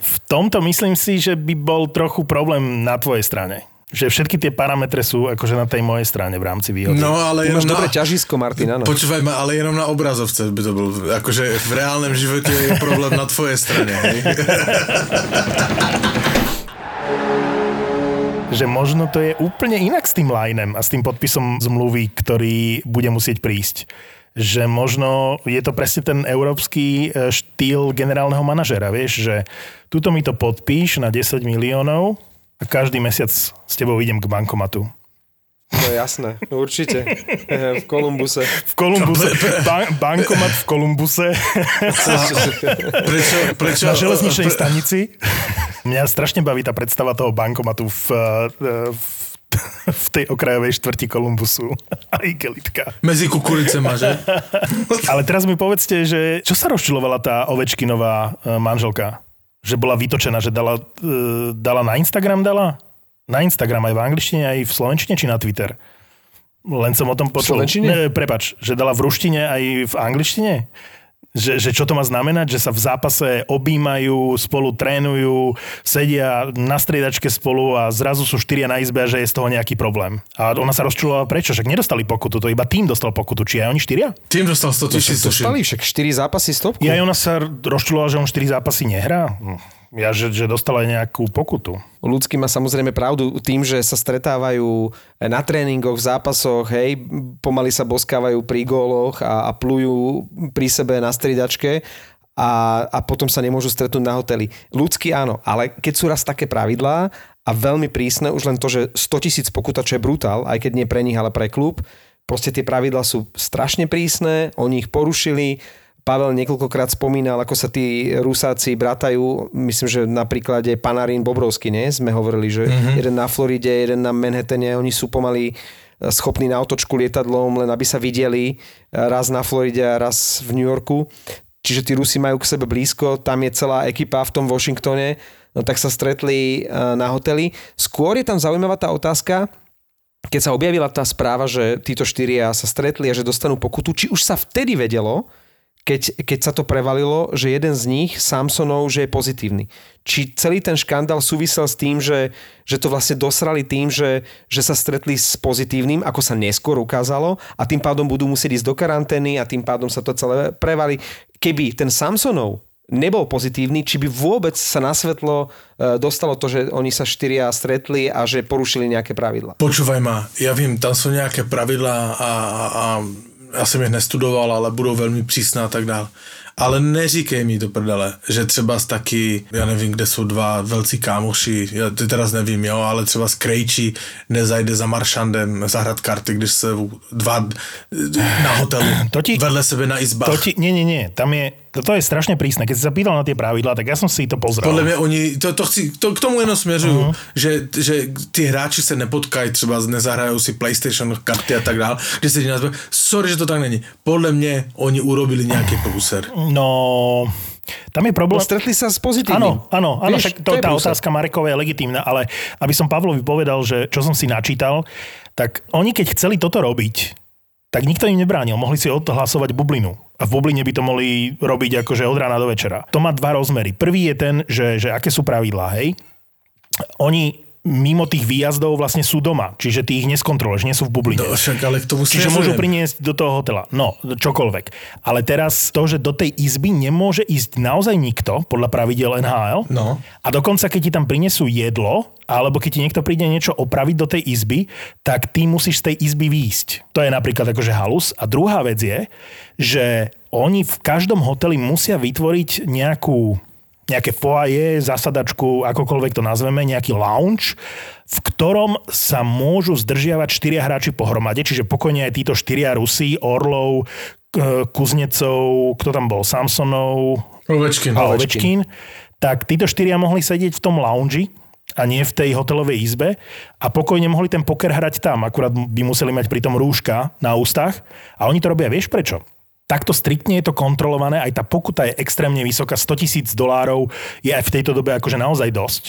v tomto myslím si, že by bol trochu problém na tvojej strane. Že všetky tie parametre sú akože na tej mojej strane v rámci výhody. No, ale Ty máš na... ťažisko, Martin, áno. Počúvaj ma, ale jenom na obrazovce by to bol. Akože v reálnom živote je problém na tvojej strane. Hej? (laughs) že možno to je úplne inak s tým linem a s tým podpisom zmluvy, ktorý bude musieť prísť. Že možno je to presne ten európsky e, štýl generálneho manažera, vieš, že tuto mi to podpíš na 10 miliónov a každý mesiac s tebou idem k bankomatu. No jasné, určite. v Kolumbuse. V Kolumbuse, ban- bankomat v Kolumbuse Prečo, prečo, na železničnej stanici. Mňa strašne baví tá predstava toho bankomatu v, e, v, v tej okrajovej štvrti Kolumbusu. (laughs) A igelitka. Medzi kukuricema, že? Ale teraz mi povedzte, že čo sa rozčilovala tá Ovečkinová e, manželka? Že bola vytočená, že dala, e, dala na Instagram dala? Na Instagram aj v angličtine, aj v slovenčine, či na Twitter? Len som o tom počul. slovenčine? Ne, prepač, že dala v ruštine aj v angličtine? Že, že čo to má znamenať? Že sa v zápase objímajú, spolu trénujú, sedia na striedačke spolu a zrazu sú štyria na izbe a že je z toho nejaký problém. A ona sa rozčulovala prečo? Však nedostali pokutu, to iba tým dostal pokutu. Či aj oni štyria? Tým dostal 100 tisíc. Dostali však 4 zápasy stopku. Ja ona sa rozčulovala, že on 4 zápasy nehrá? Hm. Ja, že, že dostala nejakú pokutu. Ľudský má samozrejme pravdu tým, že sa stretávajú na tréningoch, v zápasoch, hej, pomaly sa boskávajú pri góloch a, a plujú pri sebe na stridačke a, a potom sa nemôžu stretnúť na hoteli. Ľudský áno, ale keď sú raz také pravidlá a veľmi prísne, už len to, že 100 tisíc pokuta, čo je brutál, aj keď nie pre nich, ale pre klub, proste tie pravidlá sú strašne prísne, oni ich porušili, Pavel niekoľkokrát spomínal, ako sa tí Rusáci bratajú. Myslím, že na príklade Panarin Bobrovský, nie? Sme hovorili, že mm-hmm. jeden na Floride, jeden na Manhattane, oni sú pomaly schopní na otočku lietadlom, len aby sa videli raz na Floride a raz v New Yorku. Čiže tí Rusi majú k sebe blízko, tam je celá ekipa v tom Washingtone, no tak sa stretli na hoteli. Skôr je tam zaujímavá tá otázka, keď sa objavila tá správa, že títo štyria sa stretli a že dostanú pokutu, či už sa vtedy vedelo, keď, keď sa to prevalilo, že jeden z nich, Samsonov, že je pozitívny. Či celý ten škandál súvisel s tým, že, že to vlastne dosrali tým, že, že sa stretli s pozitívnym, ako sa neskôr ukázalo a tým pádom budú musieť ísť do karantény a tým pádom sa to celé prevali. Keby ten Samsonov nebol pozitívny, či by vôbec sa na svetlo e, dostalo to, že oni sa štyria stretli a že porušili nejaké pravidla. Počúvaj ma, ja vím, tam jsou nějaké pravidla a, a, a já jsem je nestudoval, ale budou velmi přísná a tak dále. Ale neříkej mi do prdele, že třeba z taky, já nevím, kde jsou dva velcí kámoši, já ty teraz nevím, jo, ale třeba z Krejčí nezajde za Maršandem zahrát karty, když se dva na hotelu To ti- vedle sebe na izbách. To ti, nie, nie, nie. Tam je, to je strašne prísne. Keď si sa pýtal na tie pravidlá, tak ja som si to pozrel. Podle mě oni, to, to, chci, to k tomu jenom směřuju, uh-huh. že, že ty hráči se nepotkají, třeba nezahrajou si PlayStation karty a tak dále, kde se nás sorry, že to tak není. Podle mě oni urobili nějaký průser. No, tam je No, problém... stretli sa s pozitívnym. Áno, áno, áno, však to, tá prúser. otázka Marekova je legitímna, ale aby som Pavlovi povedal, že čo som si načítal, tak oni keď chceli toto robiť, tak nikto im nebránil. Mohli si odhlasovať bublinu. A v bubline by to mohli robiť akože od rána do večera. To má dva rozmery. Prvý je ten, že, že aké sú pravidlá, hej? Oni mimo tých výjazdov vlastne sú doma. Čiže ty ich neskontroluješ, nie sú v bubline. No, však ale k tomu Čiže môžu priniesť do toho hotela. No, čokoľvek. Ale teraz to, že do tej izby nemôže ísť naozaj nikto, podľa pravidel NHL. No. A dokonca, keď ti tam prinesú jedlo, alebo keď ti niekto príde niečo opraviť do tej izby, tak ty musíš z tej izby výjsť. To je napríklad akože halus. A druhá vec je, že oni v každom hoteli musia vytvoriť nejakú nejaké foaje, zasadačku, akokoľvek to nazveme, nejaký lounge, v ktorom sa môžu zdržiavať štyria hráči pohromade, čiže pokojne aj títo štyria Rusí, Orlov, Kuznecov, kto tam bol, Samsonov Ovečkin. a. Ovečkin, tak títo štyria mohli sedieť v tom lounge a nie v tej hotelovej izbe a pokojne mohli ten poker hrať tam, akurát by museli mať pritom rúška na ústach a oni to robia, vieš prečo? Takto striktne je to kontrolované, aj tá pokuta je extrémne vysoká, 100 tisíc dolárov je aj v tejto dobe akože naozaj dosť.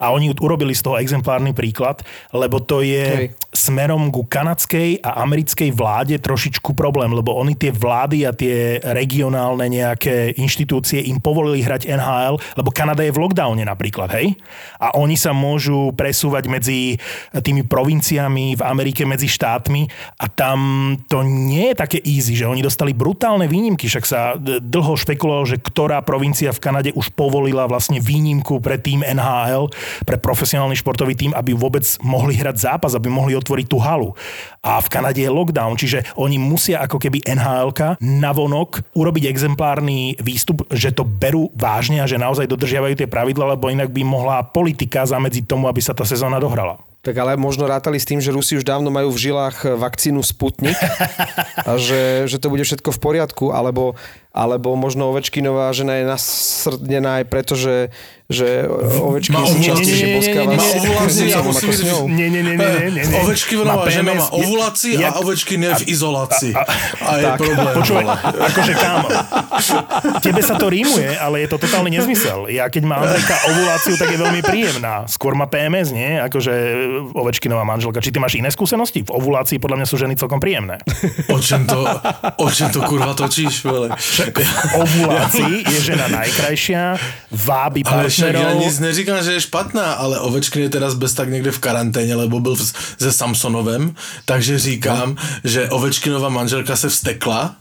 A oni urobili z toho exemplárny príklad, lebo to je Hej. smerom ku kanadskej a americkej vláde trošičku problém, lebo oni tie vlády a tie regionálne nejaké inštitúcie im povolili hrať NHL, lebo Kanada je v lockdowne napríklad, hej? A oni sa môžu presúvať medzi tými provinciami v Amerike, medzi štátmi a tam to nie je také easy, že oni dostali brutálne výnimky, však sa d- dlho špekulovalo, že ktorá provincia v Kanade už povolila vlastne výnimku pre tým NHL, pre profesionálny športový tým, aby vôbec mohli hrať zápas, aby mohli otvoriť tú halu. A v Kanade je lockdown, čiže oni musia ako keby NHL navonok urobiť exemplárny výstup, že to berú vážne a že naozaj dodržiavajú tie pravidla, lebo inak by mohla politika zamedziť tomu, aby sa tá sezóna dohrala. Tak ale možno rátali s tým, že Rusi už dávno majú v žilách vakcínu Sputnik a že, že to bude všetko v poriadku, alebo, alebo možno Ovečkinová žena je nasrdnená aj preto, že, že Má si ovuláciu. častejšie Nie, nie, nie, boskáva nie, nie, s nie. Nie, nie, nie, nie, nie, nie, nie. Ovečkinová Má žena má ovulácii a Ovečkin je v izolácii. A je problém. Počúvaj, akože kámo, tebe sa to rímuje, ale je to totálny nezmysel. Ja keď má Andrejka ovuláciu, tak je veľmi príjemná. Skôr má PMS, nie? Akože Ovečkinová manželka. Či ty máš iné skúsenosti? V ovulácii podľa mňa sú ženy celkom príjemné. O čem to, o čem to kurva točíš, vole? V ovulácii je žena najkrajšia, vábi Ale však ja nic neříkám, že je špatná, ale Ovečkin je teraz bez tak někde v karanténě, lebo byl se Samsonovem, takže říkám, že Ovečkinova manželka se vstekla,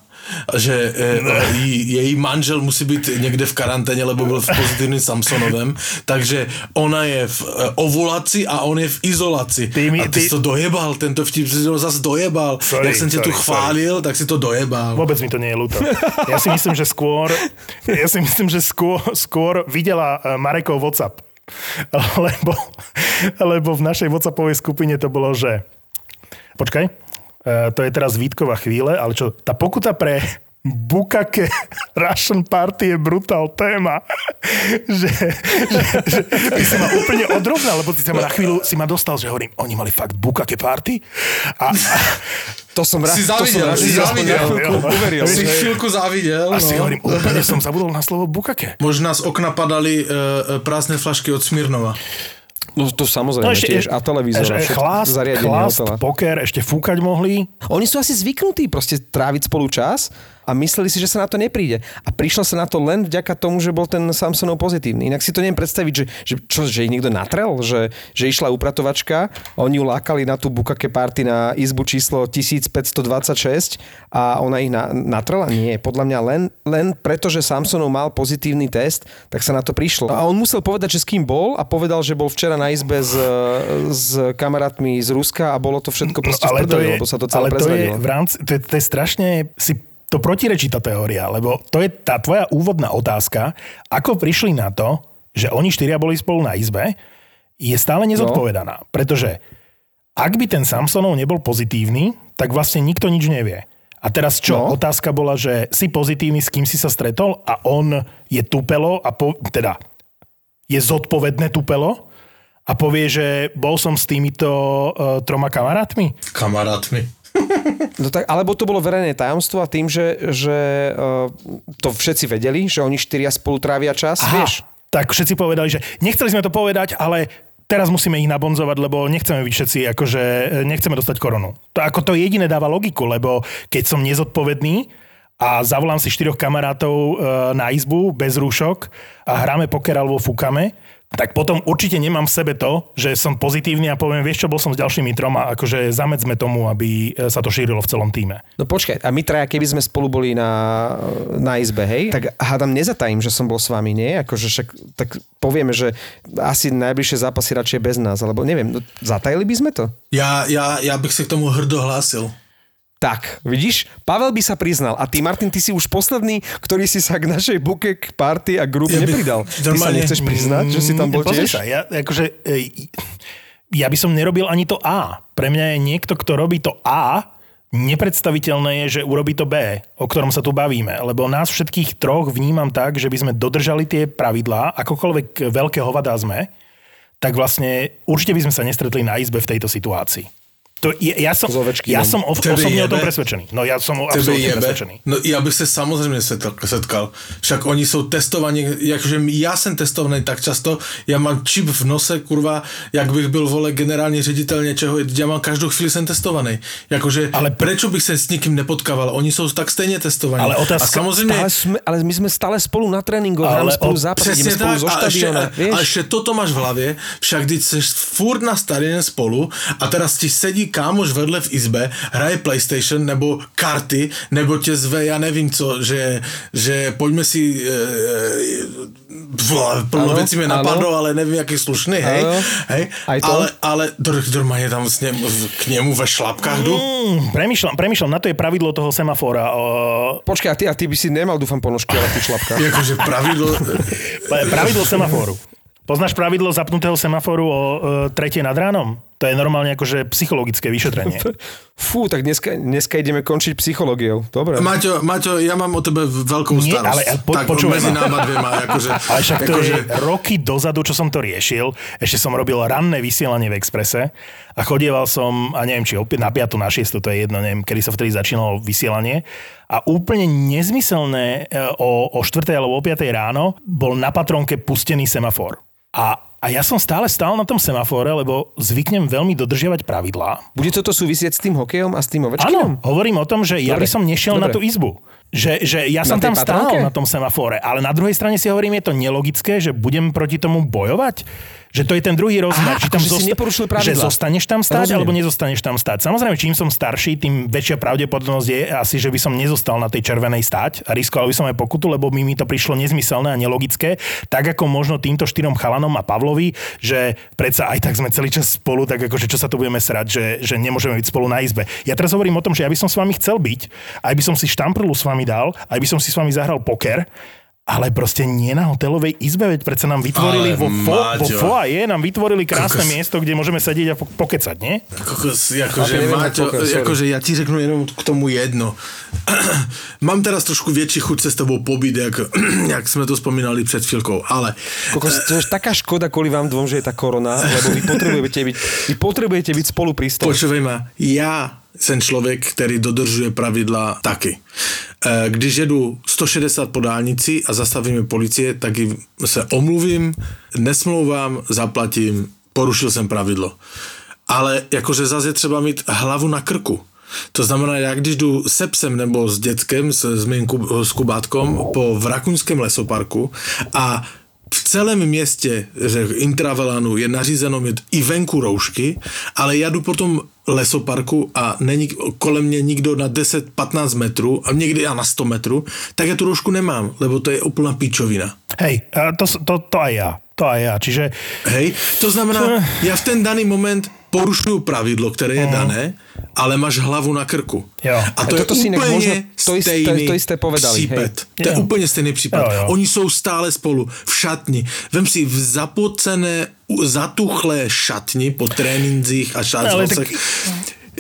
že e, jí, její manžel musí být někde v karanténě, lebo byl v pozitivním Samsonovem, takže ona je v e, ovulaci a on je v izolaci. Ty mi- a ty, ty- to dojebal, tento vtip si to zase dojebal. Sorry, Jak jsem tě tu sorry, chválil, tak si to dojebal. Vôbec mi to nie je ľúto. Ja si myslím, že skôr, ja si myslím, že skôr, skôr videla eh, Marekov WhatsApp. Lebo, lebo v našej WhatsAppovej skupine to bolo, že počkaj, eh, to je teraz Vítková chvíle, ale čo, tá pokuta pre Bukake (laughs) Russian Party je brutál téma. (laughs) že, že, že ty si ma úplne odrovnal, lebo ty si ma na chvíľu si ma dostal, že hovorím, oni mali fakt Bukake Party? A, a To som rád, Si závidel, si závidel. uveril. Si chvíľku závidel. a si no. hovorím, úplne som zabudol na slovo Bukake. Možná z okna padali e, e, prázdne flašky od Smirnova. No to samozrejme tiež. A televízor. ešte chlast, zariadenie chlast, hotela. poker, ešte fúkať mohli. Oni sú asi zvyknutí proste tráviť spolu čas a mysleli si, že sa na to nepríde. A prišlo sa na to len vďaka tomu, že bol ten Samsonov pozitívny. Inak si to neviem predstaviť, že, že, čo, že ich niekto natrel, že, že išla upratovačka, oni ju lákali na tú bukake party na izbu číslo 1526 a ona ich na, natrela? Nie, podľa mňa len, len preto, že Samsonov mal pozitívny test, tak sa na to prišlo. A on musel povedať, že s kým bol a povedal, že bol včera na izbe s, s kamarátmi z Ruska a bolo to všetko proste ale v prdeli, lebo sa to celé ale to je prezradilo. v rámci, to je, to je strašne, si to protirečí tá teória, lebo to je tá tvoja úvodná otázka, ako prišli na to, že oni štyria boli spolu na izbe, je stále nezodpovedaná. Pretože ak by ten Samsonov nebol pozitívny, tak vlastne nikto nič nevie. A teraz čo? No. Otázka bola, že si pozitívny, s kým si sa stretol a on je tupelo a po, teda je zodpovedné tupelo a povie, že bol som s týmito uh, troma kamarátmi. Kamarátmi. (laughs) No tak, alebo to bolo verejné tajomstvo a tým, že, že uh, to všetci vedeli, že oni štyria spolu trávia čas, Aha, vieš. tak všetci povedali, že nechceli sme to povedať, ale teraz musíme ich nabonzovať, lebo nechceme byť všetci, akože e, nechceme dostať koronu. To ako to jediné dáva logiku, lebo keď som nezodpovedný a zavolám si štyroch kamarátov e, na izbu bez rúšok a hráme poker alebo fúkame, tak potom určite nemám v sebe to, že som pozitívny a poviem, vieš čo, bol som s ďalšími troma, akože zamedzme tomu, aby e, sa to šírilo v celom týme. No počkaj, a my traja, keby sme spolu boli na, na izbe, hej, tak hádam nezatajím, že som bol s vami, nie? Akože však, tak povieme, že asi najbližšie zápasy radšej bez nás, alebo neviem, no, zatajili by sme to? Ja, ja, ja bych se k tomu hrdo hlásil. Tak, vidíš, Pavel by sa priznal a ty, Martin, ty si už posledný, ktorý si sa k našej bukek party a grup Ja by- nepridal. Ty sa nechceš priznať, že si tam bol Pozri tiež? Sa, ja, akože, ja by som nerobil ani to A. Pre mňa je niekto, kto robí to A, nepredstaviteľné je, že urobí to B, o ktorom sa tu bavíme. Lebo nás všetkých troch vnímam tak, že by sme dodržali tie pravidlá, akokoľvek veľké hovadá sme, tak vlastne určite by sme sa nestretli na izbe v tejto situácii. To, je- ja som, ja som o, osobne o tom jebe? presvedčený. No ja som Tebe absolútne jebe? presvedčený. No já bych se samozřejmě setkal. Však oni jsou testovaní, jakože já jsem testovaný tak často, já mám čip v nose, kurva, jak bych byl, vole, generální ředitel něčeho, já mám každou chvíli jsem testovaný. Jakože, ale prečo bych se s nikým nepotkával? Oni jsou tak stejně testovaní. Ale otázka- a samozřejmě, Ale, sme, ale my sme stále spolu na tréningoch, Ale spolu o- Přesně spolu tak, zo a ešte, štadiona, a, vieš? a ešte toto máš v hlavě, však když jsi furt na stadioně spolu a teraz ti sedí kámoš vedle v izbe, hraje PlayStation nebo karty, nebo tě zve, já nevím co, že, že pojďme si e, e, plno věcí mi napadlo, ale nevím, jaký slušný, hej, hej, ale, ale dr- normálně tam s ním, k němu ve šlapkách jdu. Mm, premýšľam, premýšľam, na to je pravidlo toho semafora. O, Počkaj, a ty, a ty by si nemal, dúfam, ponožky, ale ty šlapka. (laughs) Jakože pravidlo, (laughs) pravidlo semaforu. Poznáš pravidlo zapnutého semaforu o e, tretie nad ránom? To je normálne akože psychologické vyšetrenie. (laughs) Fú, tak dneska, dneska ideme končiť psychológiou. Dobre. Maťo, Maťo, ja mám o tebe veľkú Nie, starosť. ale- ale po- tak počúvaj medzi ma. náma dvema, (laughs) akože, Ale však to akože, je roky dozadu, čo som to riešil. Ešte som robil ranné vysielanie v Exprese a chodieval som, a neviem, či opäť na 5. na 6. to je jedno, neviem, kedy sa vtedy začínalo vysielanie. A úplne nezmyselné e, o, o 4. alebo o 5. ráno bol na patronke pustený semafor. A, a ja som stále stál na tom semafore, lebo zvyknem veľmi dodržiavať pravidlá. Bude toto súvisieť s tým hokejom a s tým Áno, ovečkinom? hovorím o tom, že ja by som nešiel na dobre. tú izbu. Že, že ja som tam stál patronke? na tom semafore, ale na druhej strane si hovorím, je to nelogické, že budem proti tomu bojovať? Že to je ten druhý rozmer. Á, či tam akože si neporušil že zostaneš tam stáť, Rozumiem. alebo nezostaneš tam stáť. Samozrejme, čím som starší, tým väčšia pravdepodobnosť je asi, že by som nezostal na tej červenej stáť a riskoval by som aj pokutu, lebo mi, mi to prišlo nezmyselné a nelogické. Tak ako možno týmto štyrom chalanom a Pavlovi, že predsa aj tak sme celý čas spolu, tak akože čo sa tu budeme srať, že, že nemôžeme byť spolu na izbe. Ja teraz hovorím o tom, že ja by som s vami chcel byť, aj by som si štamprlu s vami dal, aj by som si s vami zahral poker, ale proste nie na hotelovej izbe, veď predsa nám vytvorili Ale vo, fo, vo Maťo. foaje, nám vytvorili krásne Kokos. miesto, kde môžeme sedieť a po- pokecať, nie? Kokos, akože, poker, sorry. akože ja ti řeknu jenom k tomu jedno. (clears throat) Mám teraz trošku větší chuť se s tebou pobít, jak, (clears throat) jak jsme to spomínali před chvíľkou, ale Kokos, to je taká škoda kvôli vám dvom, že je tá korona, lebo vy potrebujete byť, vy potrebujete byť spolu pri. Počúvaj ma, ja jsem člověk, který dodržuje pravidla taky. Eh, Když jedu 160 po dálnici a zastavíme policie, tak se omluvím, nesmlouvám, zaplatím, porušil jsem pravidlo. Ale jakože zase je třeba mít hlavu na krku. To znamená, já když jdu se psem nebo s dětskem, s, s mým kub, s kubátkom po Vrakuňském lesoparku a v celém městě že Intravelanu je nařízeno mít i venku roušky, ale já jdu po tom lesoparku a není kolem mě nikdo na 10-15 metrů a někdy já na 100 metrů, tak já tu roušku nemám, lebo to je úplná píčovina. Hej, a to, to, to aj ja. To aj ja. Čiže Hej, to znamená, (laughs) já v ten daný moment porušuju pravidlo, které je dané, ale máš hlavu na krku. Jo. A to A je si úplně možno- to isté- stejný to isté povedali, hej. To je Jo. úplně stejný. Jo, jo. Oni jsou stále spolu v šatni. Vem si v zapocené, zatuchlé šatni po trénincích a šácnosech. tak-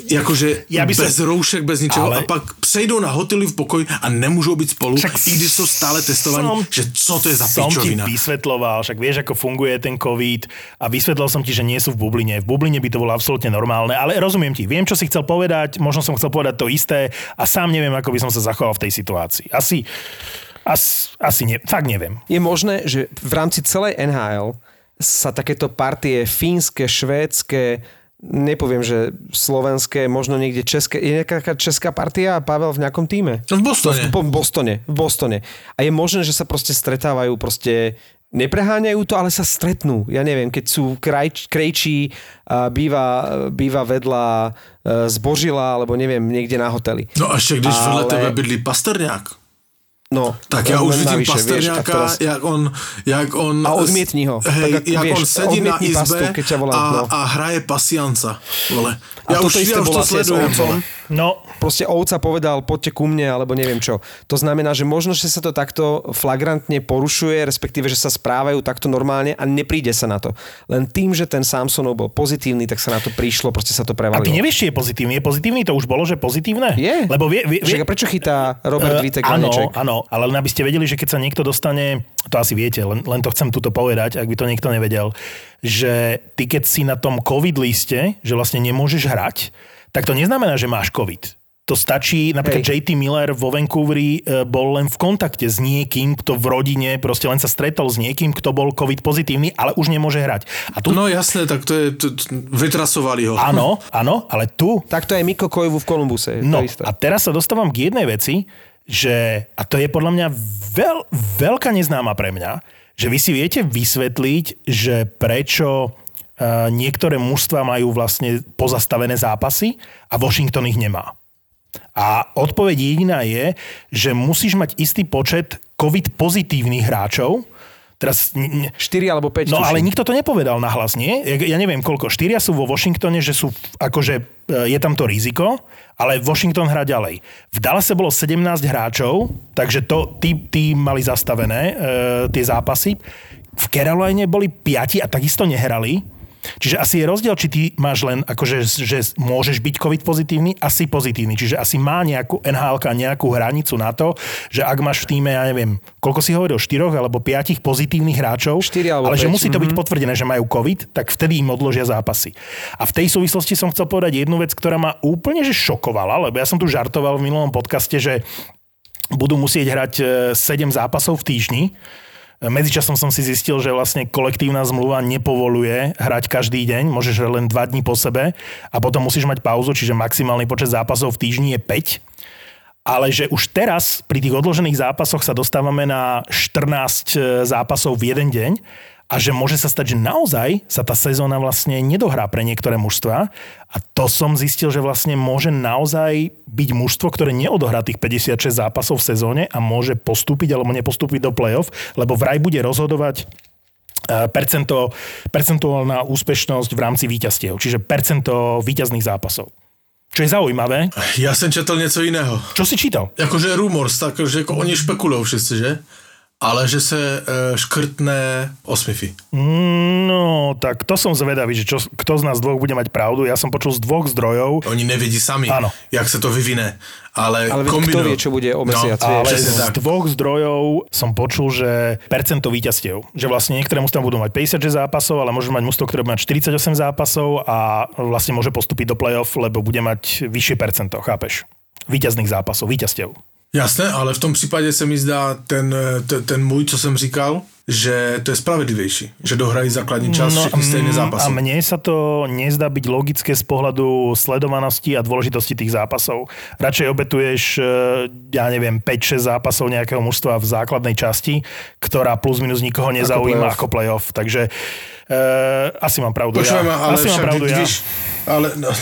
Jakože Ja by som- bez roušek, bez ničeho Ale- a pak přejdou na hotely v pokoji a nemůžou být spolu, Však i když jsou stále testovaní, som- že co to je za som ti pičovina. vysvetloval, však vieš, ako funguje ten COVID a vysvetlil som ti, že nie sú v bubline. V bubline by to bolo absolútne normálne, ale rozumiem ti, viem, čo si chcel povedať, možno som chcel povedať to isté a sám neviem, ako by som sa zachoval v tej situácii. Asi, asi, asi ne, fakt neviem. Je možné, že v rámci celej NHL sa takéto partie fínske, švédske, nepoviem, že slovenské, možno niekde české, je nejaká česká partia Pavel v nejakom týme? V Bostone. V Bostone, v Bostone. A je možné, že sa proste stretávajú, proste nepreháňajú to, ale sa stretnú. Ja neviem, keď sú kraj, krejčí, a býva, býva vedľa e, zbožila, alebo neviem, niekde na hoteli. No a ešte když ale... vedle Ale- tebe bydlí Pasterňák. No, Tak já len už vidím navyše, vieš, a Pasterňáka, teraz- jak on, jak on... A odmietni ho. Hej, Tak jak vieš, on sedí na izbe pastu, keď ťa volá, a, no. a hraje pasianca. Vole. Ja už, ja už to sledujem. vole. No, proste ovca povedal, poďte ku mne, alebo neviem čo. To znamená, že možno, že sa to takto flagrantne porušuje, respektíve, že sa správajú takto normálne a nepríde sa na to. Len tým, že ten Samsonov bol pozitívny, tak sa na to prišlo, proste sa to a prevalilo. ty nevieš, či je pozitívny. Je pozitívny? To už bolo, že pozitívne? Je. Lebo vie, vie, Však a prečo chytá Robert Eh, Vitek Áno, áno, ale len aby ste vedeli, že keď sa niekto dostane, to asi viete, len, len to chcem tuto povedať, ak by to niekto nevedel, že ty keď si na tom COVID liste, že vlastne nemôžeš hrať, tak to neznamená, že máš COVID. To stačí, napríklad Hej. JT Miller vo Vancouveri e, bol len v kontakte s niekým, kto v rodine, proste len sa stretol s niekým, kto bol COVID pozitívny, ale už nemôže hrať. A tu, No jasné, tak to je, to, to, vytrasovali ho. áno, áno, ale tu Tak to je Miko Koivu v Kolumbuse. No a teraz sa dostávam k jednej veci, že, a to je podľa mňa veľ, veľká neznáma pre mňa, že vy si viete vysvetliť, že prečo niektoré mužstva majú vlastne pozastavené zápasy a Washington ich nemá. A odpoveď jediná je, že musíš mať istý počet COVID pozitívnych hráčov. Teraz n- n- 4 alebo 5. No tuším. ale nikto to nepovedal nahlas, nie? Ja, ja neviem koľko. Štyria sú vo Washingtone, že sú, akože e, je tam to riziko, ale Washington hrá ďalej. V Dallase bolo 17 hráčov, takže to, tí, tí mali zastavené e, tie zápasy. V Caroline boli piati a takisto nehrali. Čiže asi je rozdiel, či ty máš len, akože, že môžeš byť COVID pozitívny, asi pozitívny. Čiže asi má nejakú NHL nejakú hranicu na to, že ak máš v týme, ja neviem, koľko si hovoril, štyroch alebo piatich pozitívnych hráčov, alebo ale že päť, musí to byť mhm. potvrdené, že majú COVID, tak vtedy im odložia zápasy. A v tej súvislosti som chcel povedať jednu vec, ktorá ma úplne že šokovala, lebo ja som tu žartoval v minulom podcaste, že budú musieť hrať 7 zápasov v týždni. Medzičasom som si zistil, že vlastne kolektívna zmluva nepovoluje hrať každý deň, môžeš len 2 dní po sebe a potom musíš mať pauzu, čiže maximálny počet zápasov v týždni je 5 ale že už teraz pri tých odložených zápasoch sa dostávame na 14 zápasov v jeden deň a že môže sa stať, že naozaj sa tá sezóna vlastne nedohrá pre niektoré mužstva a to som zistil, že vlastne môže naozaj byť mužstvo, ktoré neodohrá tých 56 zápasov v sezóne a môže postúpiť alebo nepostúpiť do play-off, lebo vraj bude rozhodovať eh, percento, percentuálna úspešnosť v rámci víťazstiev, čiže percento víťazných zápasov. Čo je zaujímavé. Já jsem četl něco jiného. Čo si čítal? Jakože rumors, tak, že jako oni špekulují všichni, že? Ale že se e, škrtne osmify. No, tak to som zvedavý, že čo, kto z nás dvoch bude mať pravdu. Ja som počul z dvoch zdrojov, Oni nevědí sami, Áno. jak se to vyvine. Ale, Ale veď kto kombinujú. vie, čo bude o mesiac, no, ale z tak. dvoch zdrojov som počul, že percento víťazstiev. Že vlastne niektoré mústva budú mať 56 zápasov, ale môžu mať mústvo, ktoré bude mať 48 zápasov a vlastne môže postúpiť do play-off, lebo bude mať vyššie percento, chápeš? Výťazných zápasov, víťazstiev. Jasné, ale v tom případě se mi zdá ten, ten, ten můj, co jsem říkal, že to je spravedlivější, že dohrají základní čas no, všechny stejné mm, zápasy. A mne sa to nezdá byť logické z pohľadu sledovanosti a dôležitosti tých zápasov. Radšej obetuješ, eh, ja neviem, 5-6 zápasov nejakého mužstva v základnej časti, ktorá plus minus nikoho nezaujíma play-off. ako playoff. Takže uh, asi mám pravdu Počúvaj ja. ale asi mám pravdu ja. víš, ale no, (laughs)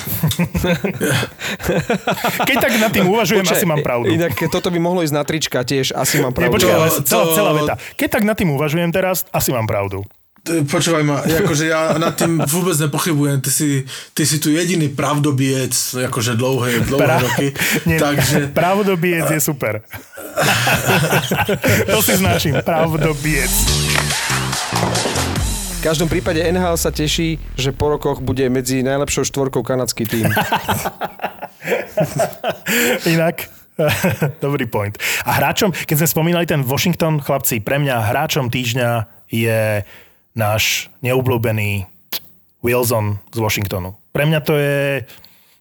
Keď tak nad tým uvažujem, asi mám pravdu. Inak toto by mohlo ísť na trička tiež, asi mám Nie, pravdu. počkaj, ale To- celá, to- celá veta. Keď tak nad tým uvažujem teraz, asi mám pravdu. počúvaj ma, akože ja nad tým vôbec nepochybujem, ty si, ty si tu jediný pravdobiec, akože dlouhé, dlouhé Pra- roky, (laughs) Nie, takže Pravdobiec je super. (laughs) to si značím, pravdobiec. Každom prípade NHL sa teší, že po rokoch bude medzi najlepšou štvorkou kanadský tým. (laughs) Inak, (laughs) dobrý point. A hráčom, keď sme spomínali ten Washington, chlapci, pre mňa hráčom týždňa je náš neobľúbený Wilson z Washingtonu. Pre mňa to je...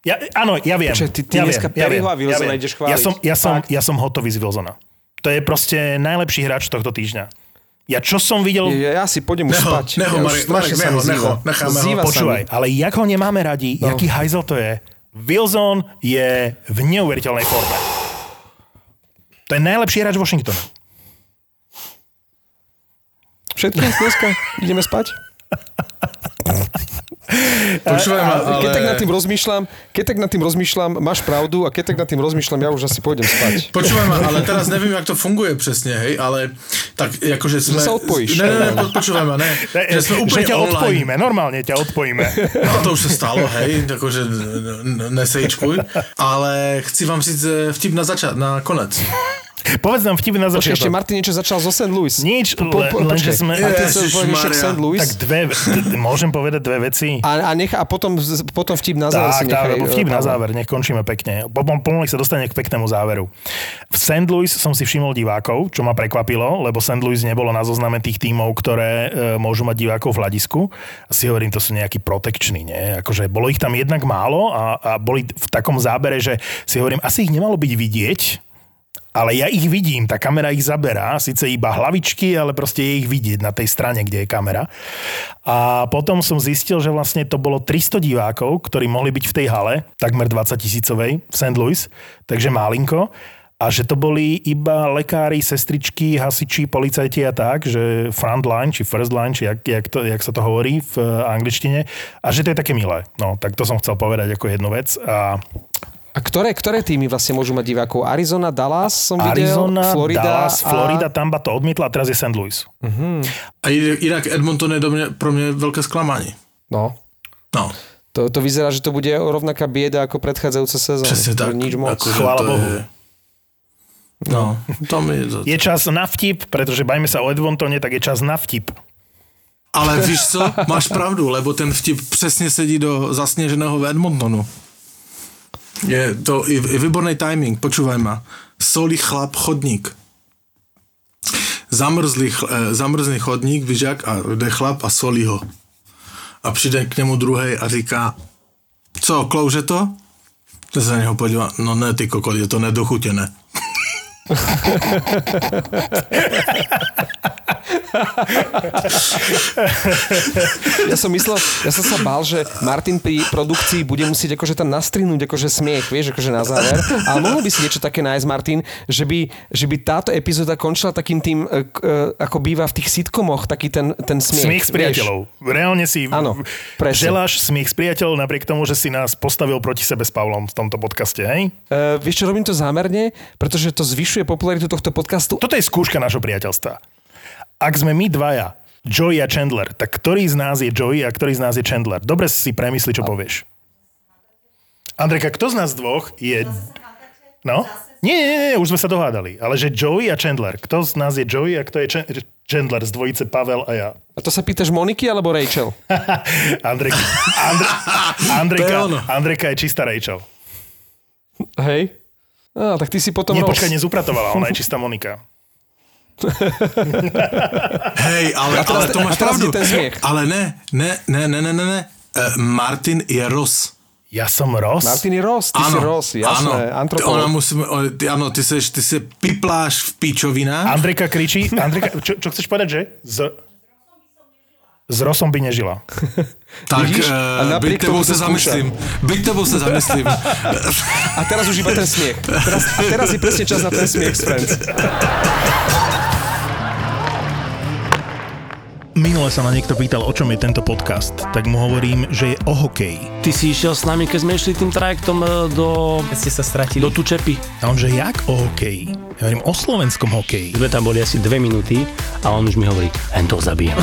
Ja, áno, ja viem. Počkaj, ty- ty ja dneska viem, ja viem, ja viem. Ja som, ja, som, Fakt? ja som hotový z Wilsona. To je proste najlepší hráč tohto týždňa. Ja čo som videl... Ja, ja si pôjdem už Neho, spať. neho, ja Marek, Marek, neho, necháme ho. Počúvaj, ale jak ho nemáme radi, no. jaký hajzel to je, Wilson je v neuveriteľnej forme. To je najlepší hráč Washingtonu. Všetky dneska ideme spať? (laughs) (laughs) Počúvaj ma, ale... Keď tak nad tým rozmýšľam, keď tak nad tým rozmýšľam, máš pravdu a keď tak nad tým rozmýšľam, ja už asi pôjdem spať. (laughs) Počúvaj ma, ale teraz neviem, jak to funguje presne, hej, ale tak akože sme... sa odpojíš. Ne, ne, ne, po- počúvaj ma, ne. Že sme úplne že ťa online. odpojíme, normálne ťa odpojíme. (laughs) No to už sa stalo, hej, akože nesejčkuj, ale chci vám síce vtip na začát, na konec. Povedz nám vtip na Počkej, ešte začiatok. Martin niečo začal zo St. Louis. Nič, Po- po- len, len že sme... Martin sa Ježišmaria. povedal však St. Louis. Tak dve, môžem povedať dve veci? A, a, nech, a potom, potom vtip na záver si Tak, tak, nechaj. lebo vtip na záver, nech končíme pekne. Potom pomaly sa dostane k peknému záveru. V St. Louis som si všimol divákov, čo ma prekvapilo, lebo St. Louis nebolo na zozname tých tímov, ktoré e, môžu mať divákov v hľadisku. A si hovorím, to sú nejakí protekční, nie? Akože bolo ich tam jednak málo a, a boli v takom zábere, že si hovorím, asi ich nemalo byť vidieť, ale ja ich vidím, tá kamera ich zaberá, síce iba hlavičky, ale proste je ich vidieť na tej strane, kde je kamera. A potom som zistil, že vlastne to bolo 300 divákov, ktorí mohli byť v tej hale, takmer 20 tisícovej v St. Louis, takže málinko. A že to boli iba lekári, sestričky, hasiči, policajti a tak, že front line, či first line, či jak, jak, to, jak sa to hovorí v eh, angličtine. A že to je také milé. No, tak to som chcel povedať ako jednu vec. A A ktoré, ktoré týmy vlastne môžu mať divákov? Arizona, Dallas som videl, Arizona, Florida Dallas, a... Florida, Tampa to odmietla a teraz je St. Louis. A inak Edmonton je do mňa, pro mňa veľké sklamanie. No, No, to, to vyzerá, že to bude rovnaká bieda ako predchádzajúca sezóna. presne tak. Nič moc. Akože Chvála to Bohu. Je... No, to mi je to... Je čas na vtip, pretože bajme sa o Edmontone, tak je čas na vtip. Ale víš co, máš pravdu, lebo ten vtip přesně sedí do zasněženého Edmontonu. Je to i, i výborný timing, počúvaj ma. Solí chlap chodník. Zamrzlý, eh, zamrzlý chodník, víš jak, a jde chlap a solí ho. A přijde k němu druhý a říká, co, klouže to? To se na něho podívá, no ne ty kokot, je to nedochutěné. (laughs) Ja som myslel, ja som sa bál, že Martin pri produkcii bude musieť akože tam nastrihnúť akože smiech, vieš, akože na záver. Ale mohol by si niečo také nájsť, Martin, že by, že by táto epizóda končila takým tým, e, e, ako býva v tých sitcomoch, taký ten, ten smiech. Smiech s vieš. priateľov. Reálne si presne. želáš smiech s priateľov napriek tomu, že si nás postavil proti sebe s Pavlom v tomto podcaste, hej? Uh, vieš čo, robím to zámerne, pretože to zvyšuje popularitu tohto podcastu. Toto je skúška našho priateľstva. Ak sme my dvaja, Joey a Chandler, tak ktorý z nás je Joey a ktorý z nás je Chandler? Dobre si premysli, čo povieš. Andrejka, kto z nás dvoch je... No? Nie, nie, nie, už sme sa dohádali. Ale že Joey a Chandler. Kto z nás je Joey a kto je Ch- Chandler z dvojice Pavel a ja? A to sa pýtaš Moniky alebo Rachel? (laughs) Andrejka, Andre, (laughs) Andrejka, ono. Andrejka je čistá Rachel. Hej? No, tak ty si potom Nie, počkaj, nezupratovala, ona je (laughs) čistá Monika. Hej, ale, teraz- ale to máš pravdu. Ale ne, ne, ne, ne, ne, ne, ne. Eh, Martin je Ross. Ja som Ross? Martin je Ross, ty si Ross, jasné, Ona antropolog. musí, áno, ty, seš, ty se pipláš v pičovinách. Andrejka kričí, Andrejka, čo, čo chceš povedať, že? Z, s Rosom by nežila. (laughs) tak vidíš? A uh, napriek byť tebou sa zamyslím. Byť tebou sa zamyslím. A teraz už iba ten smiech. Teraz, a teraz je presne čas na ten smiech z Friends. Minule sa ma niekto pýtal, o čom je tento podcast, tak mu hovorím, že je o hokeji. Ty si išiel s nami, keď sme išli tým trajektom e, do, Keď ste sa stratili. do Tučepy. A on, že jak o hokeji? Ja hovorím o slovenskom hokeji. Sme tam boli asi dve minúty a on už mi hovorí, len to zabijem.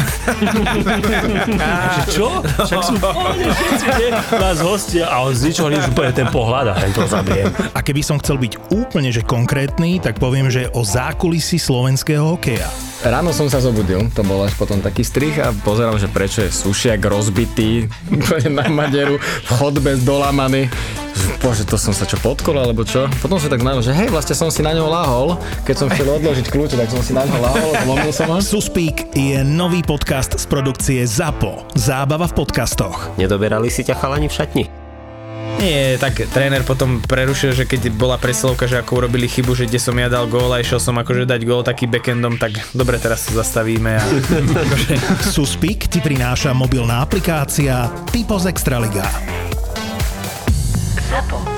čo? Však sú pohode všetci, nie? Nás hostia a on z ničoho nič úplne ten pohľad a len to zabijem. A keby som chcel byť úplne že konkrétny, tak poviem, že o zákulisí slovenského hokeja. Ráno som sa zobudil, to bol až potom taký strich a pozeral, že prečo je sušiak rozbitý (laughs) na maderu, v chodbe dolamaný. Bože, to som sa čo podkol, alebo čo? Potom som tak znamenal, že hej, vlastne som si na ňo lahol, keď som chcel odložiť kľúče, tak som si na ňo lahol, zlomil som ho. Suspík je nový podcast z produkcie ZAPO. Zábava v podcastoch. Nedoberali si ťa chalani v šatni? Nie, tak tréner potom prerušil, že keď bola presilovka, že ako urobili chybu, že kde som ja dal gól a išiel som akože dať gól taký backendom, tak dobre, teraz sa zastavíme a (laughs) Suspik ti prináša mobilná aplikácia Typos Extraliga. Apple.